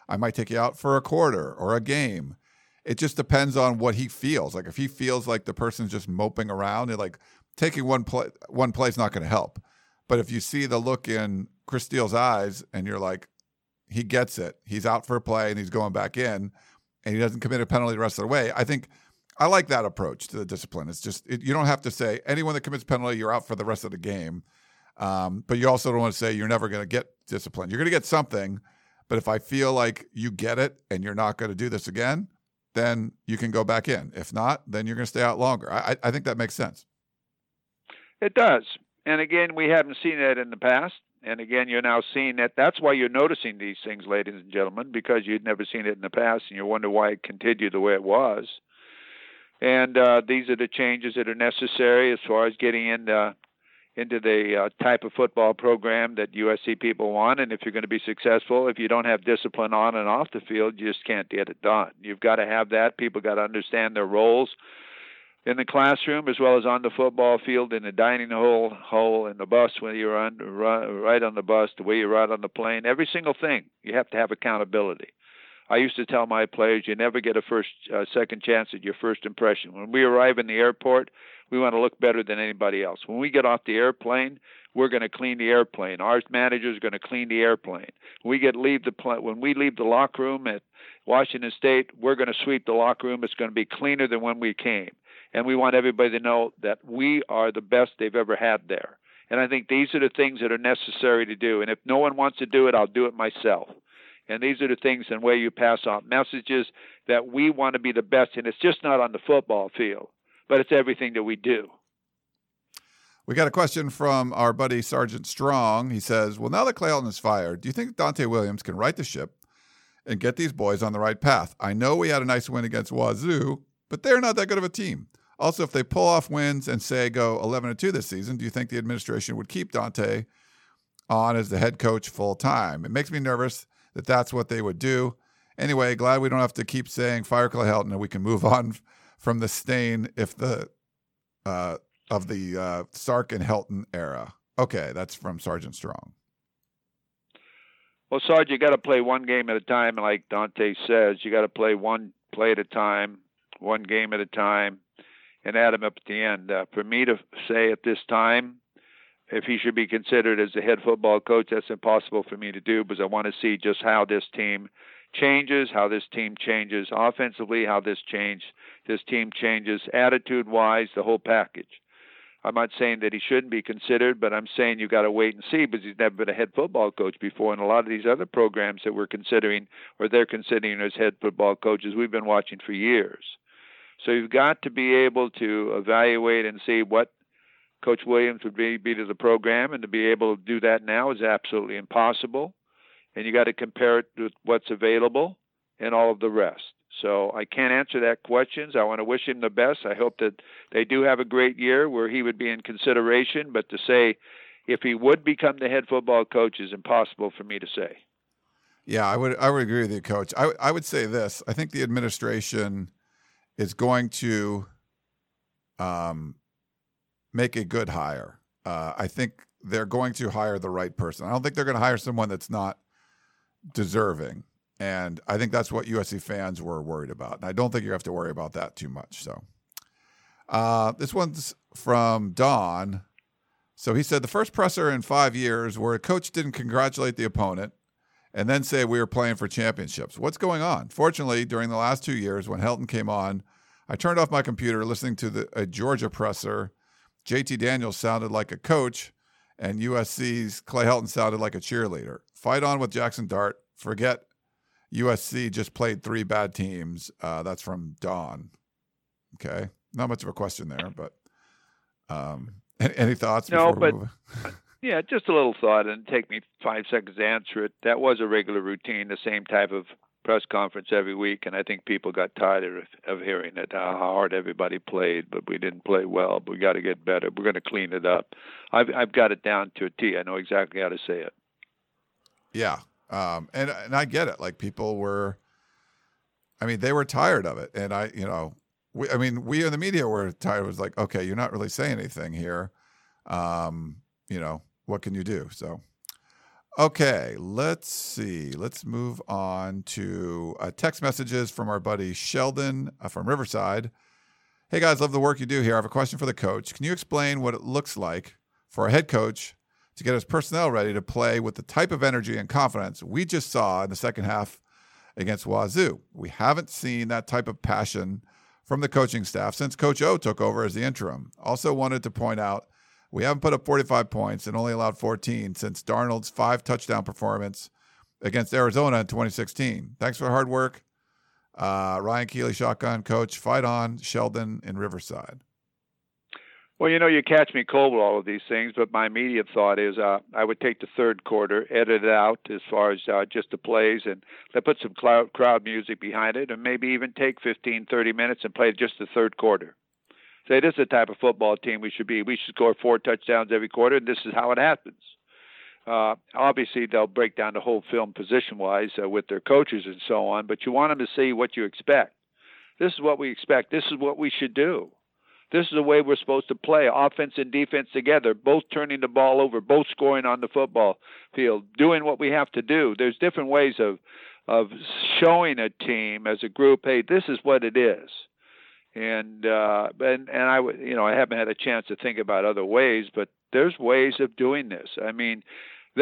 S1: I might take you out for a quarter or a game. It just depends on what he feels. Like if he feels like the person's just moping around, and like taking one play one play is not going to help. But if you see the look in Chris Steele's eyes and you're like, he gets it. He's out for a play and he's going back in, and he doesn't commit a penalty the rest of the way. I think I like that approach to the discipline. It's just it, you don't have to say anyone that commits penalty, you're out for the rest of the game. Um, but you also don't want to say you're never going to get disciplined. You're going to get something, but if I feel like you get it and you're not going to do this again, then you can go back in. If not, then you're going to stay out longer. I, I think that makes sense.
S2: It does. And again, we haven't seen that in the past. And again, you're now seeing that. That's why you're noticing these things, ladies and gentlemen, because you'd never seen it in the past and you wonder why it continued the way it was. And uh, these are the changes that are necessary as far as getting in uh, into the uh, type of football program that USC people want. And if you're going to be successful, if you don't have discipline on and off the field, you just can't get it done. You've got to have that. People got to understand their roles in the classroom as well as on the football field, in the dining hall, hole, in the bus when you're on, right on the bus, the way you ride on the plane. Every single thing you have to have accountability. I used to tell my players, you never get a first, uh, second chance at your first impression. When we arrive in the airport, we want to look better than anybody else. When we get off the airplane, we're going to clean the airplane. Our manager is going to clean the airplane. We get leave the pl- when we leave the locker room at Washington State, we're going to sweep the locker room. It's going to be cleaner than when we came. And we want everybody to know that we are the best they've ever had there. And I think these are the things that are necessary to do. And if no one wants to do it, I'll do it myself. And these are the things and way you pass on messages that we want to be the best. And it's just not on the football field but it's everything that we do.
S1: We got a question from our buddy Sergeant Strong. He says, Well, now that Clay is fired, do you think Donte Williams can right the ship and get these boys on the right path? I know we had a nice win against Wazoo, but they're not that good of a team. Also, if they pull off wins and say go 11 2 this season, do you think the administration would keep Donte on as the head coach full time? It makes me nervous that that's what they would do. Anyway, glad we don't have to keep saying fire Clay Helton and we can move on from the stain if the uh, of the uh, Sark and Helton era. Okay, that's from Sergeant Strong.
S2: Well, Sarge, you got to play one game at a time, like Donte says. You got to play one play at a time, one game at a time, and add them up at the end. Uh, for me to say at this time if he should be considered as the head football coach, that's impossible for me to do because I want to see just how this team changes, how this team changes offensively, how this change this team changes attitude wise, the whole package. I'm not saying that he shouldn't be considered, but I'm saying you've got to wait and see because he's never been a head football coach before. And a lot of these other programs that we're considering or they're considering as head football coaches, we've been watching for years. So you've got to be able to evaluate and see what Coach Williams would be, be to the program, and to be able to do that now is absolutely impossible. And you got to compare it with what's available and all of the rest. So I can't answer that questions. I want to wish him the best. I hope that they do have a great year where he would be in consideration. But to say if he would become the head football coach is impossible for me to say.
S1: Yeah, I would I would agree with you, Coach. I I would say this. I think the administration is going to um, make a good hire. Uh, I think they're going to hire the right person. I don't think they're going to hire someone that's not deserving. And I think that's what USC fans were worried about. And I don't think you have to worry about that too much. So uh, this one's from Don. So he said the first presser in five years where a coach didn't congratulate the opponent and then say we were playing for championships. What's going on? Fortunately, during the last two years when Helton came on, I turned off my computer listening to the, a Georgia presser. JT Daniels sounded like a coach, and USC's Clay Helton sounded like a cheerleader. Fight on with Jackson Dart. Forget USC just played three bad teams. Uh, that's from Don. Okay, not much of a question there, but um, any, any thoughts?
S2: No, but yeah, just a little thought, and take me five seconds to answer it. That was a regular routine, the same type of press conference every week, and I think people got tired of, of hearing it how hard everybody played, but we didn't play well. But we got to get better. We're going to clean it up. I've I've got it down to a T. I know exactly how to say it.
S1: Yeah, um, and and I get it. Like people were, I mean, they were tired of it, and I, you know, we, I mean, we in the media were tired. It was like, okay, you're not really saying anything here. Um, you know, what can you do? So, okay, let's see. Let's move on to uh, text messages from our buddy Sheldon uh, from Riverside. Hey guys, love the work you do here. I have a question for the coach. Can you explain what it looks like for a head coach to get his personnel ready to play with the type of energy and confidence we just saw in the second half against Wazoo. We haven't seen that type of passion from the coaching staff since Coach O took over as the interim. Also, wanted to point out we haven't put up 45 points and only allowed 14 since Darnold's five touchdown performance against Arizona in 2016. Thanks for the hard work. Uh, Ryan Keeley, shotgun coach, fight on, Sheldon in Riverside.
S2: Well, you know, you catch me cold with all of these things, but my immediate thought is uh, I would take the third quarter, edit it out as far as uh, just the plays, and put some cloud, crowd music behind it, and maybe even take 15, 30 minutes and play just the third quarter. Say this is the type of football team we should be. We should score four touchdowns every quarter, and this is how it happens. Uh, obviously, they'll break down the whole film position-wise uh, with their coaches and so on, but you want them to see what you expect. This is what we expect. This is what we should do. This is the way we're supposed to play offense and defense together, both turning the ball over, both scoring on the football field, doing what we have to do. There's different ways of of showing a team as a group, hey, this is what it is. And uh, and and I would, you know, I haven't had a chance to think about other ways, but there's ways of doing this. I mean,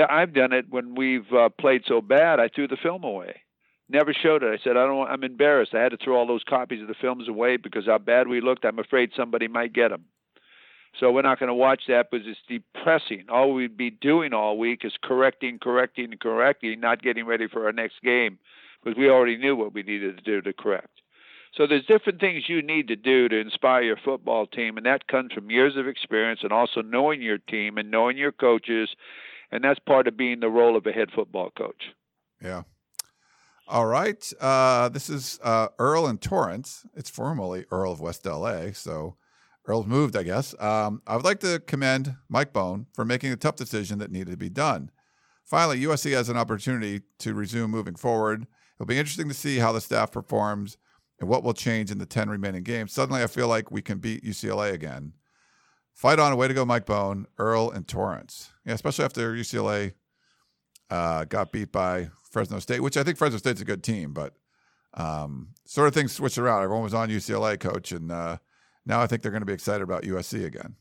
S2: I've done it when we've uh, played so bad. I threw the film away never showed it. I said, I don't. I'm embarrassed. I had to throw all those copies of the films away because how bad we looked. I'm afraid somebody might get them. So we're not going to watch that because it's depressing. All we'd be doing all week is correcting, correcting, correcting, not getting ready for our next game because we already knew what we needed to do to correct. So there's different things you need to do to inspire your football team, and that comes from years of experience and also knowing your team and knowing your coaches, and that's part of being the role of a head football coach.
S1: Yeah. All right. Uh, this is uh, Earl in Torrance. It's formerly Earl of West LA. So Earl's moved, I guess. Um, I would like to commend Mike Bohn for making a tough decision that needed to be done. Finally, USC has an opportunity to resume moving forward. It'll be interesting to see how the staff performs and what will change in the 10 remaining games. Suddenly, I feel like we can beat UCLA again. Fight on, way to go, Mike Bohn, Earl, and Torrance. Yeah, especially after UCLA uh, got beat by Fresno State, which I think Fresno State's a good team, but um, sort of things switched around. Everyone was on UCLA, coach, and uh, now I think they're going to be excited about USC again.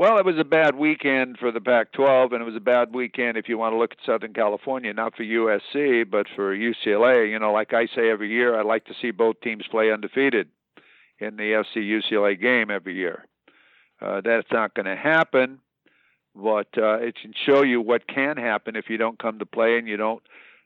S2: Well, it was a bad weekend for the Pac 12, and it was a bad weekend if you want to look at Southern California, not for USC, but for UCLA. You know, like I say every year, I like to see both teams play undefeated in the FC UCLA game every year. Uh, that's not going to happen, but uh, it can show you what can happen if you don't come to play and you don't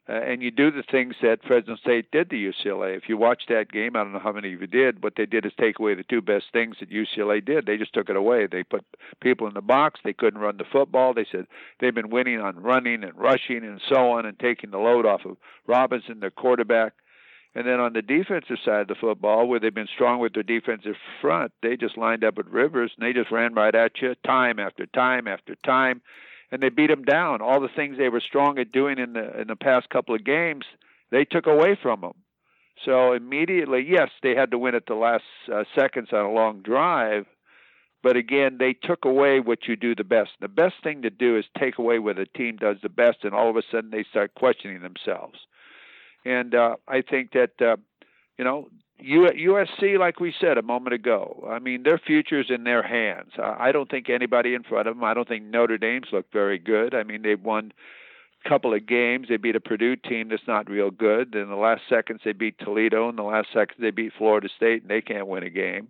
S2: uh, and you do the things that Fresno State did to UCLA. If you watch that game, I don't know how many of you did. What they did is take away the two best things that UCLA did. They just took it away. They put people in the box. They couldn't run the football. They said they've been winning on running and rushing and so on, and taking the load off of Robinson, their quarterback. And then on the defensive side of the football, where they've been strong with their defensive front, they just lined up at Rivers and they just ran right at you time after time after time and they beat them down. All the things they were strong at doing in the in the past couple of games, they took away from them. So immediately, yes, they had to win at the last uh, seconds on a long drive, but again, they took away what you do the best. The best thing to do is take away what a team does the best, and all of a sudden they start questioning themselves. And uh, I think that uh, you know USC, like we said a moment ago, I mean, their future's in their hands. I don't think anybody in front of them. I don't think Notre Dame's looked very good. I mean, they've won a couple of games. They beat a Purdue team that's not real good. In the last seconds, they beat Toledo. In the last seconds, they beat Florida State, and they can't win a game.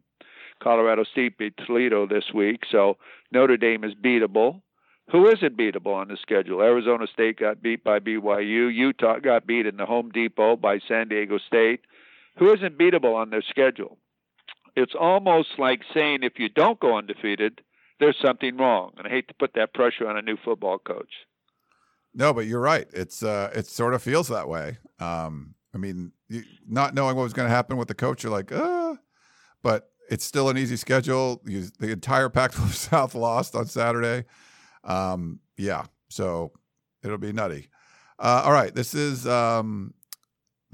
S2: Colorado State beat Toledo this week, so Notre Dame is beatable. Who isn't beatable on the schedule? Arizona State got beat by BYU. Utah got beat in the Home Depot by San Diego State who isn't beatable on their schedule. It's almost like saying if you don't go undefeated, there's something wrong. And I hate to put that pressure on a new football coach.
S1: No, but you're right. It's uh, it sort of feels that way. Um, I mean, you, not knowing what was going to happen with the coach, you're like, uh, but it's still an easy schedule. You, the entire Pac-12 South lost on Saturday. Um, yeah, so it'll be nutty. Uh, all right, this is um,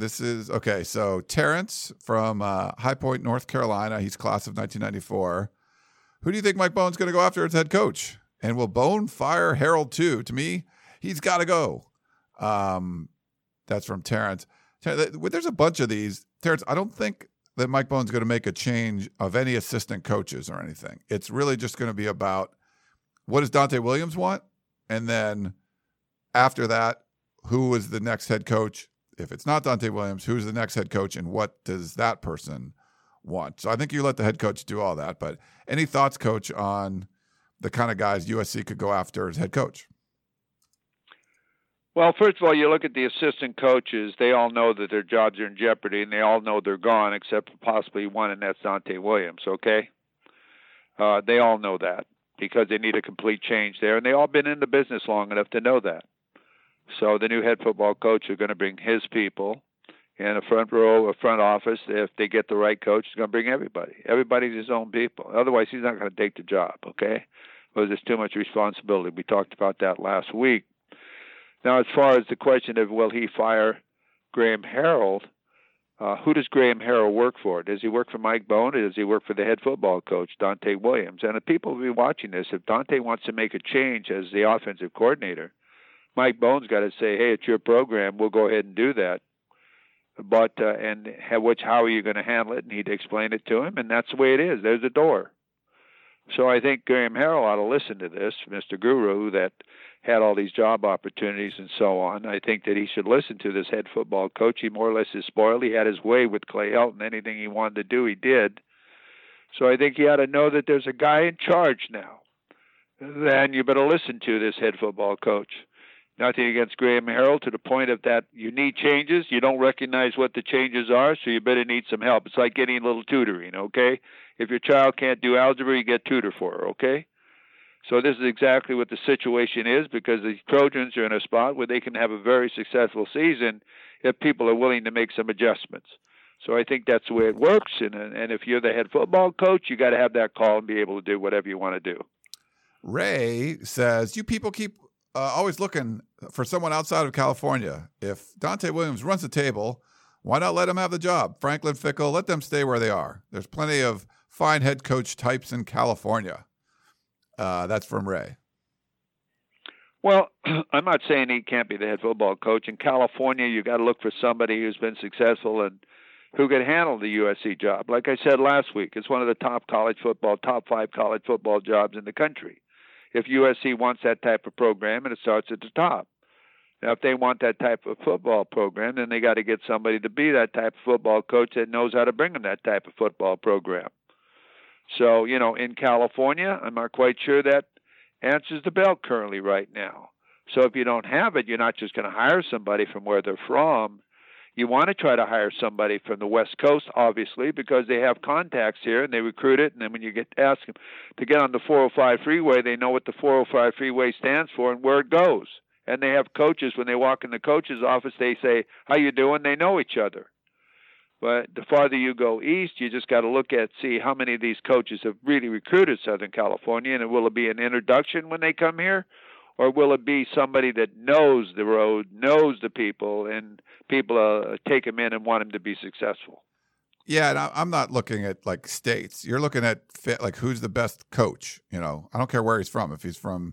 S1: this is okay. So Terrence from uh, High Point, North Carolina. He's class of 1994. Who do you think Mike Bohn's going to go after as head coach? And will Bohn fire Harrell too? To me, he's got to go. Um, that's from Terrence. There's a bunch of these. Terrence, I don't think that Mike Bohn's going to make a change of any assistant coaches or anything. It's really just going to be about what does Donte Williams want, and then after that, who is the next head coach if it's not Donte Williams, who's the next head coach and what does that person want? So I think you let the head coach do all that. But any thoughts, coach, on the kind of guys USC could go after as head coach?
S2: Well, first of all, you look at the assistant coaches, they all know that their jobs are in jeopardy and they all know they're gone except for possibly one, and that's Donte Williams, okay? Uh, they all know that because they need a complete change there, and they've all been in the business long enough to know that. So the new head football coach is going to bring his people in a front row, a front office. If they get the right coach, he's going to bring everybody. Everybody's his own people. Otherwise, he's not going to take the job. Okay, because there's too much responsibility. We talked about that last week. Now, as far as the question of will he fire Graham Harrell, uh, who does Graham Harrell work for? Does he work for Mike Bohn or does he work for the head football coach, Donte Williams? And the people will be watching this. If Donte wants to make a change as the offensive coordinator, Mike Bohn's got to say, "Hey, it's your program. We'll go ahead and do that." But uh, and how, which how are you going to handle it? And he'd explain it to him, and that's the way it is. There's a door. So I think Graham Harrell ought to listen to this, Mr. Guru, that had all these job opportunities and so on. I think that he should listen to this head football coach. He more or less is spoiled. He had his way with Clay Helton. Anything he wanted to do, he did. So I think he ought to know that there's a guy in charge now. Then you better listen to this head football coach nothing against Graham Harrell to the point of that you need changes. You don't recognize what the changes are, so you better need some help. It's like getting a little tutoring, okay? If your child can't do algebra, you get tutor for her, okay? So this is exactly what the situation is because the Trojans are in a spot where they can have a very successful season if people are willing to make some adjustments. So I think that's the way it works. And and if you're the head football coach, you got to have that call and be able to do whatever you want to do.
S1: Ray says, "You people keep uh, always looking for someone outside of California. If Donte Williams runs the table, why not let him have the job? Franklin Fickell, let them stay where they are. There's plenty of fine head coach types in California. Uh, that's from Ray.
S2: Well, I'm not saying he can't be the head football coach. In California, you got to look for somebody who's been successful and who can handle the USC job. Like I said last week, it's one of the top college football, top five college football jobs in the country. If USC wants that type of program, and it starts at the top. Now, if they want that type of football program, then they got to get somebody to be that type of football coach that knows how to bring them that type of football program. So, you know, in California, I'm not quite sure that answers the bell currently right now. So if you don't have it, you're not just going to hire somebody from where they're from. You want to try to hire somebody from the West Coast, obviously, because they have contacts here and they recruit it. And then when you get ask them to get on the 405 freeway, they know what the 405 freeway stands for and where it goes. And they have coaches when they walk in the coach's office, they say, "How you doing?" They know each other. But the farther you go east, you just got to look at see how many of these coaches have really recruited Southern California, and will it be an introduction when they come here, or will it be somebody that knows the road, knows the people, and people uh, take them in and want them to be successful?
S1: Yeah, and I'm not looking at like states. You're looking at like who's the best coach. You know, I don't care where he's from. If he's from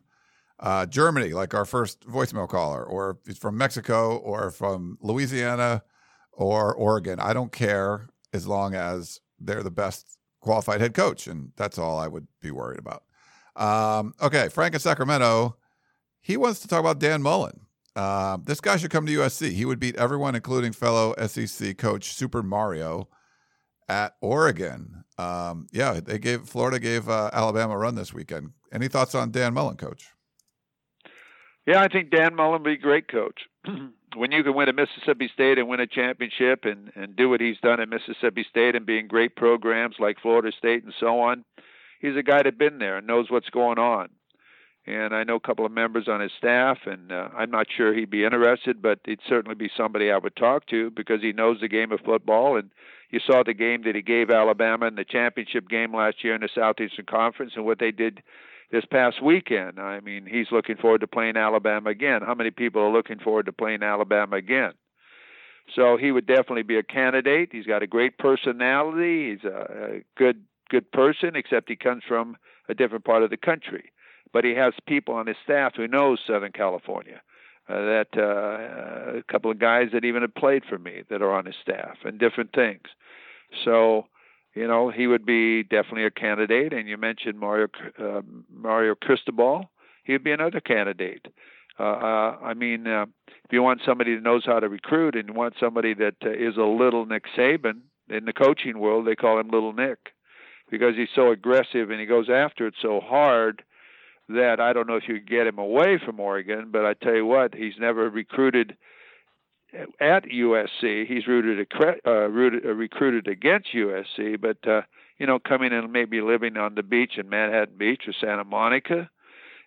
S1: uh, Germany, like our first voicemail caller, or if he's from Mexico, or from Louisiana or Oregon. I don't care as long as they're the best qualified head coach, and that's all I would be worried about. Um, okay, Frank in Sacramento, he wants to talk about Dan Mullen. Uh, this guy should come to USC. He would beat everyone, including fellow SEC coach Super Mario at Oregon. Um, yeah, they gave Florida gave uh, Alabama a run this weekend. Any thoughts on Dan Mullen, coach?
S2: Yeah, I think Dan Mullen would be a great coach. when you can win at Mississippi State and win a championship and and do what he's done at Mississippi State and be in great programs like Florida State and so on, he's a guy that's been there and knows what's going on. And I know a couple of members on his staff, and uh, I'm not sure he'd be interested, but he'd certainly be somebody I would talk to because he knows the game of football. And you saw the game that he gave Alabama in the championship game last year in the Southeastern Conference and what they did this past weekend. I mean, he's looking forward to playing Alabama again. How many people are looking forward to playing Alabama again? So he would definitely be a candidate. He's got a great personality. He's a, a good good person, except he comes from a different part of the country. But he has people on his staff who knows Southern California. Uh, that uh, a couple of guys that even have played for me that are on his staff and different things. So you know, he would be definitely a candidate. And you mentioned Mario uh, Mario Cristobal; he would be another candidate. Uh, uh, I mean, uh, if you want somebody that knows how to recruit, and you want somebody that is a little Nick Saban in the coaching world, they call him Little Nick because he's so aggressive and he goes after it so hard that I don't know if you could get him away from Oregon. But I tell you what, he's never recruited at USC. He's rooted, uh, rooted uh, recruited against USC, but uh, you know, coming and maybe living on the beach in Manhattan Beach or Santa Monica,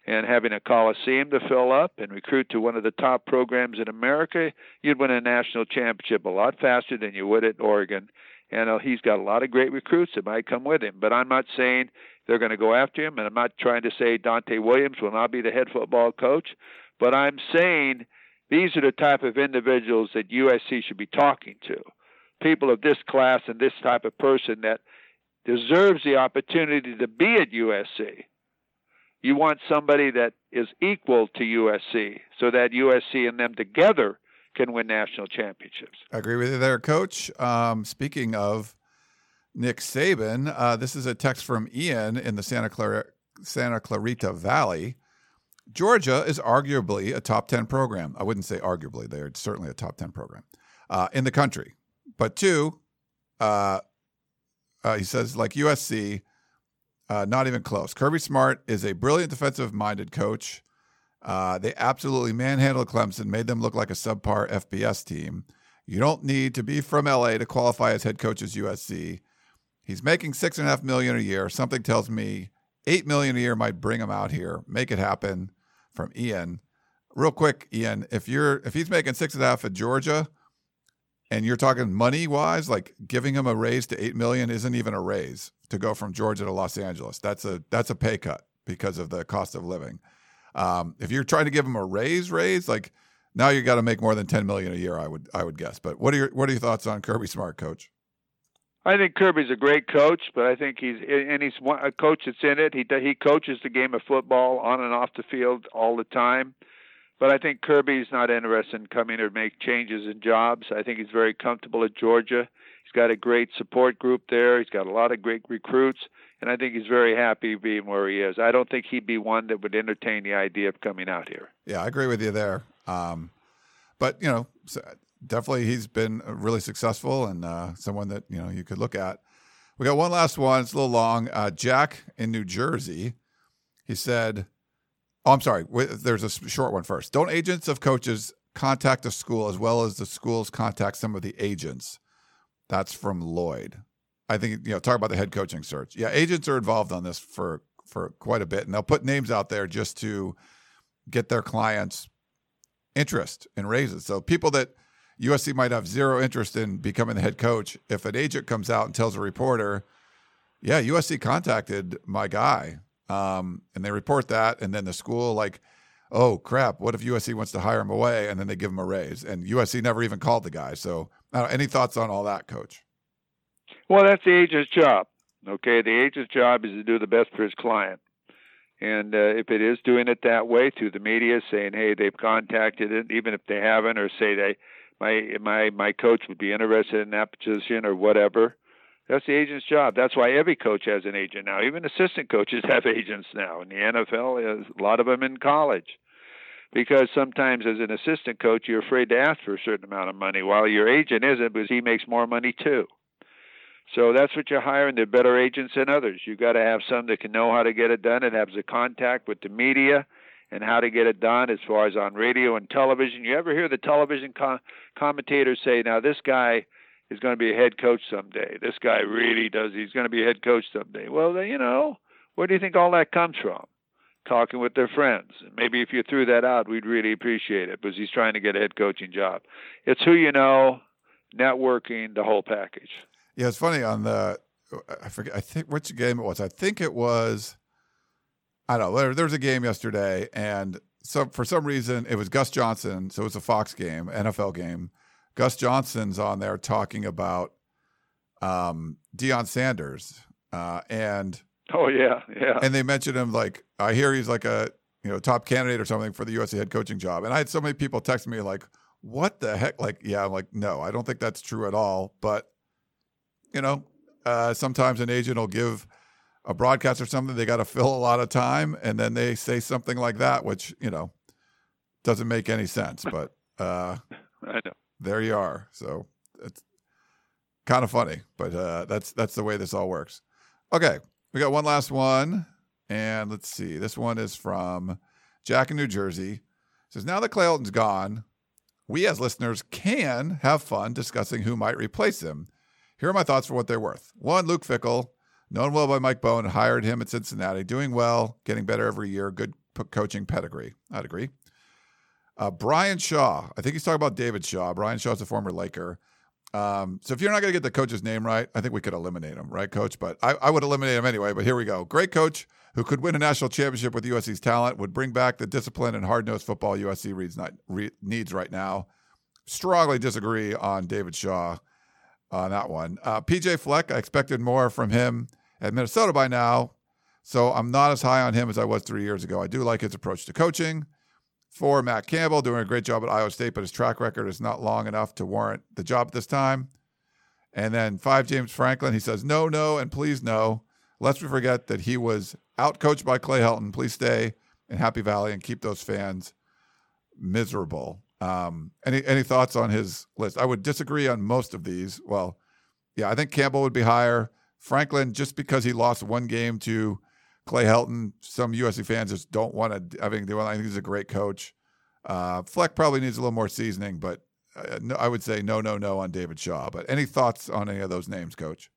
S2: and having a coliseum to fill up and recruit to one of the top programs in America, you'd win a national championship a lot faster than you would at Oregon. And uh, he's got a lot of great recruits that might come with him. But I'm not saying they're going to go after him, and I'm not trying to say Donte Williams will not be the head football coach. But I'm saying these are the type of individuals that USC should be talking to. People of this class and this type of person that deserves the opportunity to be at USC. You want somebody that is equal to USC so that USC and them together can win national championships.
S1: I agree with you there, Coach. Um, speaking of Nick Saban, uh, this is a text from Ian in the Santa Clara Santa Clarita Valley. Georgia is arguably a top 10 program. I wouldn't say arguably, they're certainly a top 10 program uh, in the country. But two, uh, uh, he says, like USC, uh, not even close. Kirby Smart is a brilliant defensive minded coach. Uh, they absolutely manhandled Clemson, made them look like a subpar FBS team. You don't need to be from LA to qualify as head coach as USC. He's making six and a half million a year. Something tells me eight million a year might bring him out here. Make it happen from Ian. Real quick, Ian, if you're if he's making six and a half at Georgia, and you're talking money wise, like giving him a raise to eight million isn't even a raise to go from Georgia to Los Angeles. That's a that's a pay cut because of the cost of living. Um, if you're trying to give him a raise, raise like now you got to make more than ten million a year. I would I would guess. But what are your what are your thoughts on Kirby Smart, Coach?
S2: I think Kirby's a great coach, but I think he's and he's a coach that's in it. He he coaches the game of football on and off the field all the time. But I think Kirby's not interested in coming or make changes in jobs. I think he's very comfortable at Georgia. He's got a great support group there. He's got a lot of great recruits, and I think he's very happy being where he is. I don't think he'd be one that would entertain the idea of coming out here.
S1: Yeah, I agree with you there. Um, but you know, definitely he's been really successful and uh, someone that you know you could look at. We got one last one. It's a little long. Uh, Jack in New Jersey. He said, "Oh, I'm sorry. There's a short one first. Don't agents of coaches contact the school as well as the schools contact some of the agents?" That's from Lloyd. I think you know talk about the head coaching search. Yeah, agents are involved on this for for quite a bit, and they'll put names out there just to get their clients interest in raises. So people that USC might have zero interest in becoming the head coach. If an agent comes out and tells a reporter, "Yeah, USC contacted my guy," um, and they report that, and then the school like, "Oh crap, what if USC wants to hire him away?" And then they give him a raise, and USC never even called the guy. So, uh, any thoughts on all that, Coach?
S2: Well, that's the agent's job. Okay, the agent's job is to do the best for his client. And uh, if it is doing it that way through the media, saying, "Hey, they've contacted it," even if they haven't, or say they my my my coach would be interested in that position or whatever. That's the agent's job. That's why every coach has an agent now. Even assistant coaches have agents now. In the NFL, a lot of them in college. Because sometimes as an assistant coach, you're afraid to ask for a certain amount of money, while your agent isn't because he makes more money too. So that's what you're hiring. They're better agents than others. You've got to have some that can know how to get it done and has the contact with the media and how to get it done as far as on radio and television. You ever hear the television con- commentators say, now this guy is going to be a head coach someday. This guy really does. He's going to be a head coach someday. Well, you know, where do you think all that comes from? Talking with their friends. Maybe if you threw that out, we'd really appreciate it because he's trying to get a head coaching job. It's who you know, networking, the whole package.
S1: Yeah, it's funny on the I forget I think which game it was. I think it was I don't know. There, there was a game yesterday and so for some reason it was Gus Johnson, so it was a Fox game, NFL game. Gus Johnson's on there talking about um, Deion Sanders, uh, and
S2: oh yeah, yeah,
S1: and they mentioned him like I hear he's like a you know top candidate or something for the USC head coaching job, and I had so many people text me like, "What the heck?" Like, yeah, I'm like, no, I don't think that's true at all, but you know, uh, sometimes an agent will give a broadcast or something, they got to fill a lot of time, and then they say something like that, which you know doesn't make any sense. But uh, there you are. So it's kind of funny, but uh, that's that's the way this all works. Okay, we got one last one, and let's see. This one is from Jack in New Jersey. It says now that Clay Helton's gone, we as listeners can have fun discussing who might replace him. Here are my thoughts for what they're worth. One, Luke Fickell known well by Mike Bohn, hired him at Cincinnati, doing well, getting better every year, good coaching pedigree. I'd agree. Uh, Brian Shaw, I think he's talking about David Shaw. Brian Shaw is a former Laker. Um, so if you're not going to get the coach's name right, I think we could eliminate him, right, coach? But I, I would eliminate him anyway. But here we go. Great coach who could win a national championship with USC's talent, would bring back the discipline and hard nosed football USC reads not, re, needs right now. Strongly disagree on David Shaw on that one. Uh, PJ Fleck, I expected more from him at Minnesota by now, so I'm not as high on him as I was three years ago. I do like his approach to coaching. For Matt Campbell, doing a great job at Iowa State, but his track record is not long enough to warrant the job at this time. And then five, James Franklin, he says, no, no, and please no. Lest we forget that he was outcoached by Clay Helton. Please stay in Happy Valley and keep those fans miserable. Um, any any thoughts on his list? I would disagree on most of these. Well, yeah, I think Campbell would be higher. Franklin, just because he lost one game to Clay Helton, some USC fans just don't want to. I want. I think he's a great coach. Uh, Fleck probably needs a little more seasoning, but uh, no, I would say no, no, no on David Shaw. But any thoughts on any of those names, Coach?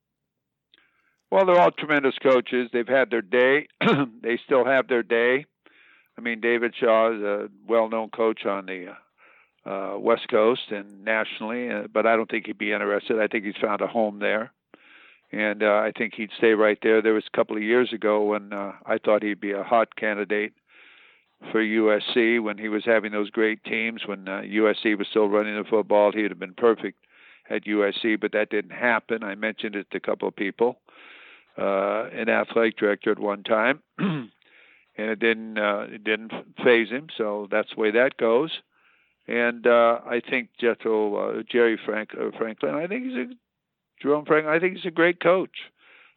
S2: Well, they're all tremendous coaches. They've had their day. they still have their day. I mean, David Shaw is a well-known coach on the uh, West Coast and nationally, uh, but I don't think he'd be interested. I think he's found a home there and uh, I think he'd stay right there. There was a couple of years ago when uh, I thought he'd be a hot candidate for USC when he was having those great teams. When uh, USC was still running the football, he'd have been perfect at USC, but that didn't happen. I mentioned it to a couple of people, uh, an athletic director at one time, and it didn't uh, it didn't phase him. So that's the way that goes. And uh, I think Jethro uh, Jerry Frank, uh, Franklin, I think he's a Jerome Franklin. I think he's a great coach.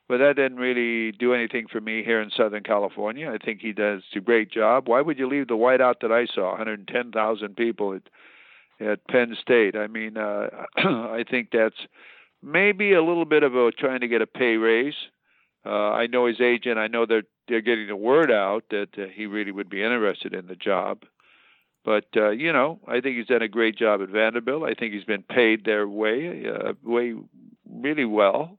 S2: But that didn't really do anything for me here in Southern California. I think he does a great job. Why would you leave the whiteout that I saw, 110,000 people at at Penn State? I mean, uh, I think that's maybe a little bit of a trying to get a pay raise. Uh, I know his agent. I know they're they're getting the word out that uh, he really would be interested in the job. But uh, you know, I think he's done a great job at Vanderbilt. I think he's been paid their way, uh, way really well.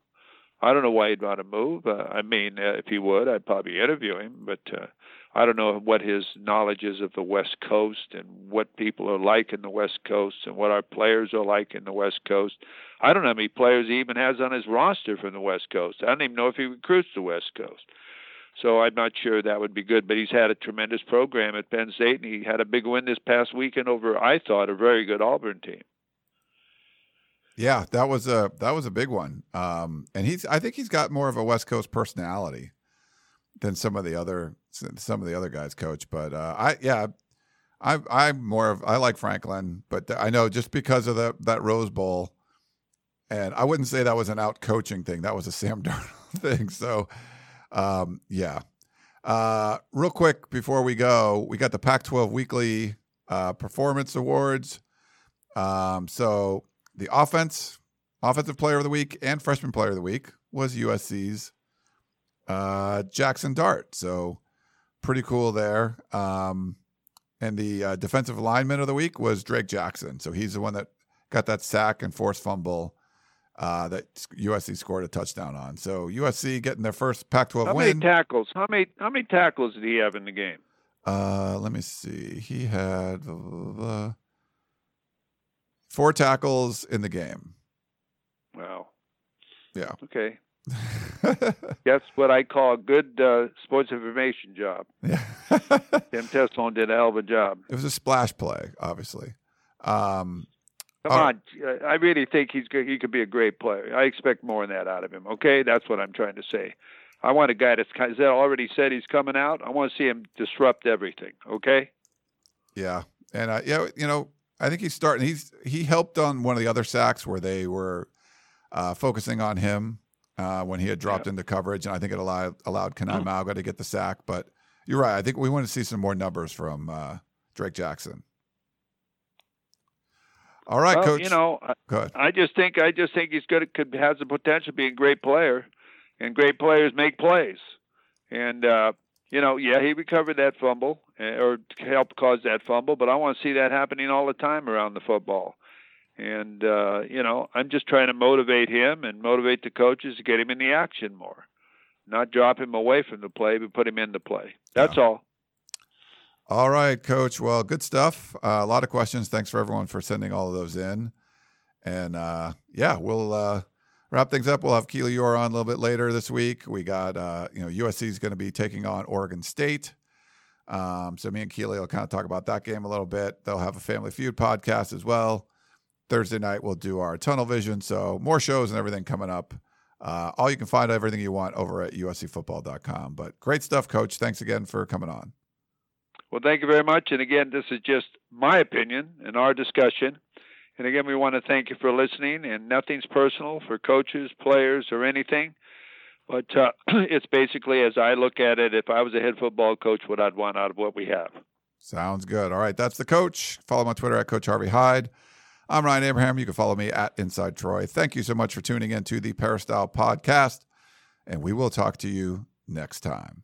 S2: I don't know why he'd want to move. Uh, I mean, uh, if he would, I'd probably interview him, but uh, I don't know what his knowledge is of the West Coast and what people are like in the West Coast and what our players are like in the West Coast. I don't know how many players he even has on his roster from the West Coast. I don't even know if he recruits the West Coast. So I'm not sure that would be good. But he's had a tremendous program at Penn State, and he had a big win this past weekend over, I thought, a very good Auburn team.
S1: Yeah, that was a that was a big one. Um, and he's I think he's got more of a West Coast personality than some of the other some of the other guys coach. But uh, I yeah, I I'm more of I like Franklin, but I know just because of the that Rose Bowl, and I wouldn't say that was an out coaching thing. That was a Sam Darnold thing. So um, yeah. Uh, real quick before we go, we got the Pac-12 Weekly uh, Performance Awards. Um, so the offense, offensive player of the week, and freshman player of the week was USC's uh, Jackson Dart. So pretty cool there. Um, and the uh, defensive lineman of the week was Drake Jackson. So he's the one that got that sack and forced fumble uh, that USC scored a touchdown on. So USC getting their first Pac-12
S2: how
S1: win.
S2: How many tackles? How many how many tackles did he have in the game?
S1: Uh, let me see. He had uh, four tackles in the game.
S2: Wow.
S1: Yeah.
S2: Okay. That's what I call a good uh, sports information job.
S1: Yeah.
S2: Tim Tessalone did a hell of a job.
S1: It was a splash play, obviously. Um,
S2: Come uh, on, I really think he's good. He could be a great player. I expect more than that out of him. Okay, that's what I'm trying to say. I want a guy that's kind of, already said he's coming out. I want to see him disrupt everything. Okay.
S1: Yeah, and uh, yeah, you know, I think he's starting. He's he helped on one of the other sacks where they were uh, focusing on him uh, when he had dropped yeah. into coverage, and I think it allowed allowed Kanai Mauga to get the sack. But you're right. I think we want to see some more numbers from uh, Drake Jackson. All right,
S2: well,
S1: coach.
S2: You know, I just think I just think he's good. Could has the potential to be a great player, and great players make plays. And uh, you know, yeah, he recovered that fumble eh, or helped cause that fumble, but I want to see that happening all the time around the football. And uh, you know, I'm just trying to motivate him and motivate the coaches to get him in the action more, not drop him away from the play, but put him in the play. That's
S1: yeah.
S2: all.
S1: All right, Coach. Well, good stuff. Uh, a lot of questions. Thanks for everyone for sending all of those in. And uh, yeah, we'll uh, wrap things up. We'll have Keely Eure on a little bit later this week. We got uh, you know USC is going to be taking on Oregon State. Um, so me and Keely will kind of talk about that game a little bit. They'll have a Family Feud podcast as well. Thursday night we'll do our Tunnel Vision. So more shows and everything coming up. Uh, all you can find everything you want over at uscfootball.com. But great stuff, Coach. Thanks again for coming on.
S2: Well, thank you very much. And again, this is just my opinion and our discussion. And again, we want to thank you for listening. And nothing's personal for coaches, players, or anything. But uh, it's basically, as I look at it, if I was a head football coach, what I'd want out of what we have.
S1: Sounds good. All right, that's the coach. Follow him on Twitter at Coach Harvey Hyde. I'm Ryan Abraham. You can follow me at Inside Troy. Thank you so much for tuning in to the Peristyle Podcast, and we will talk to you next time.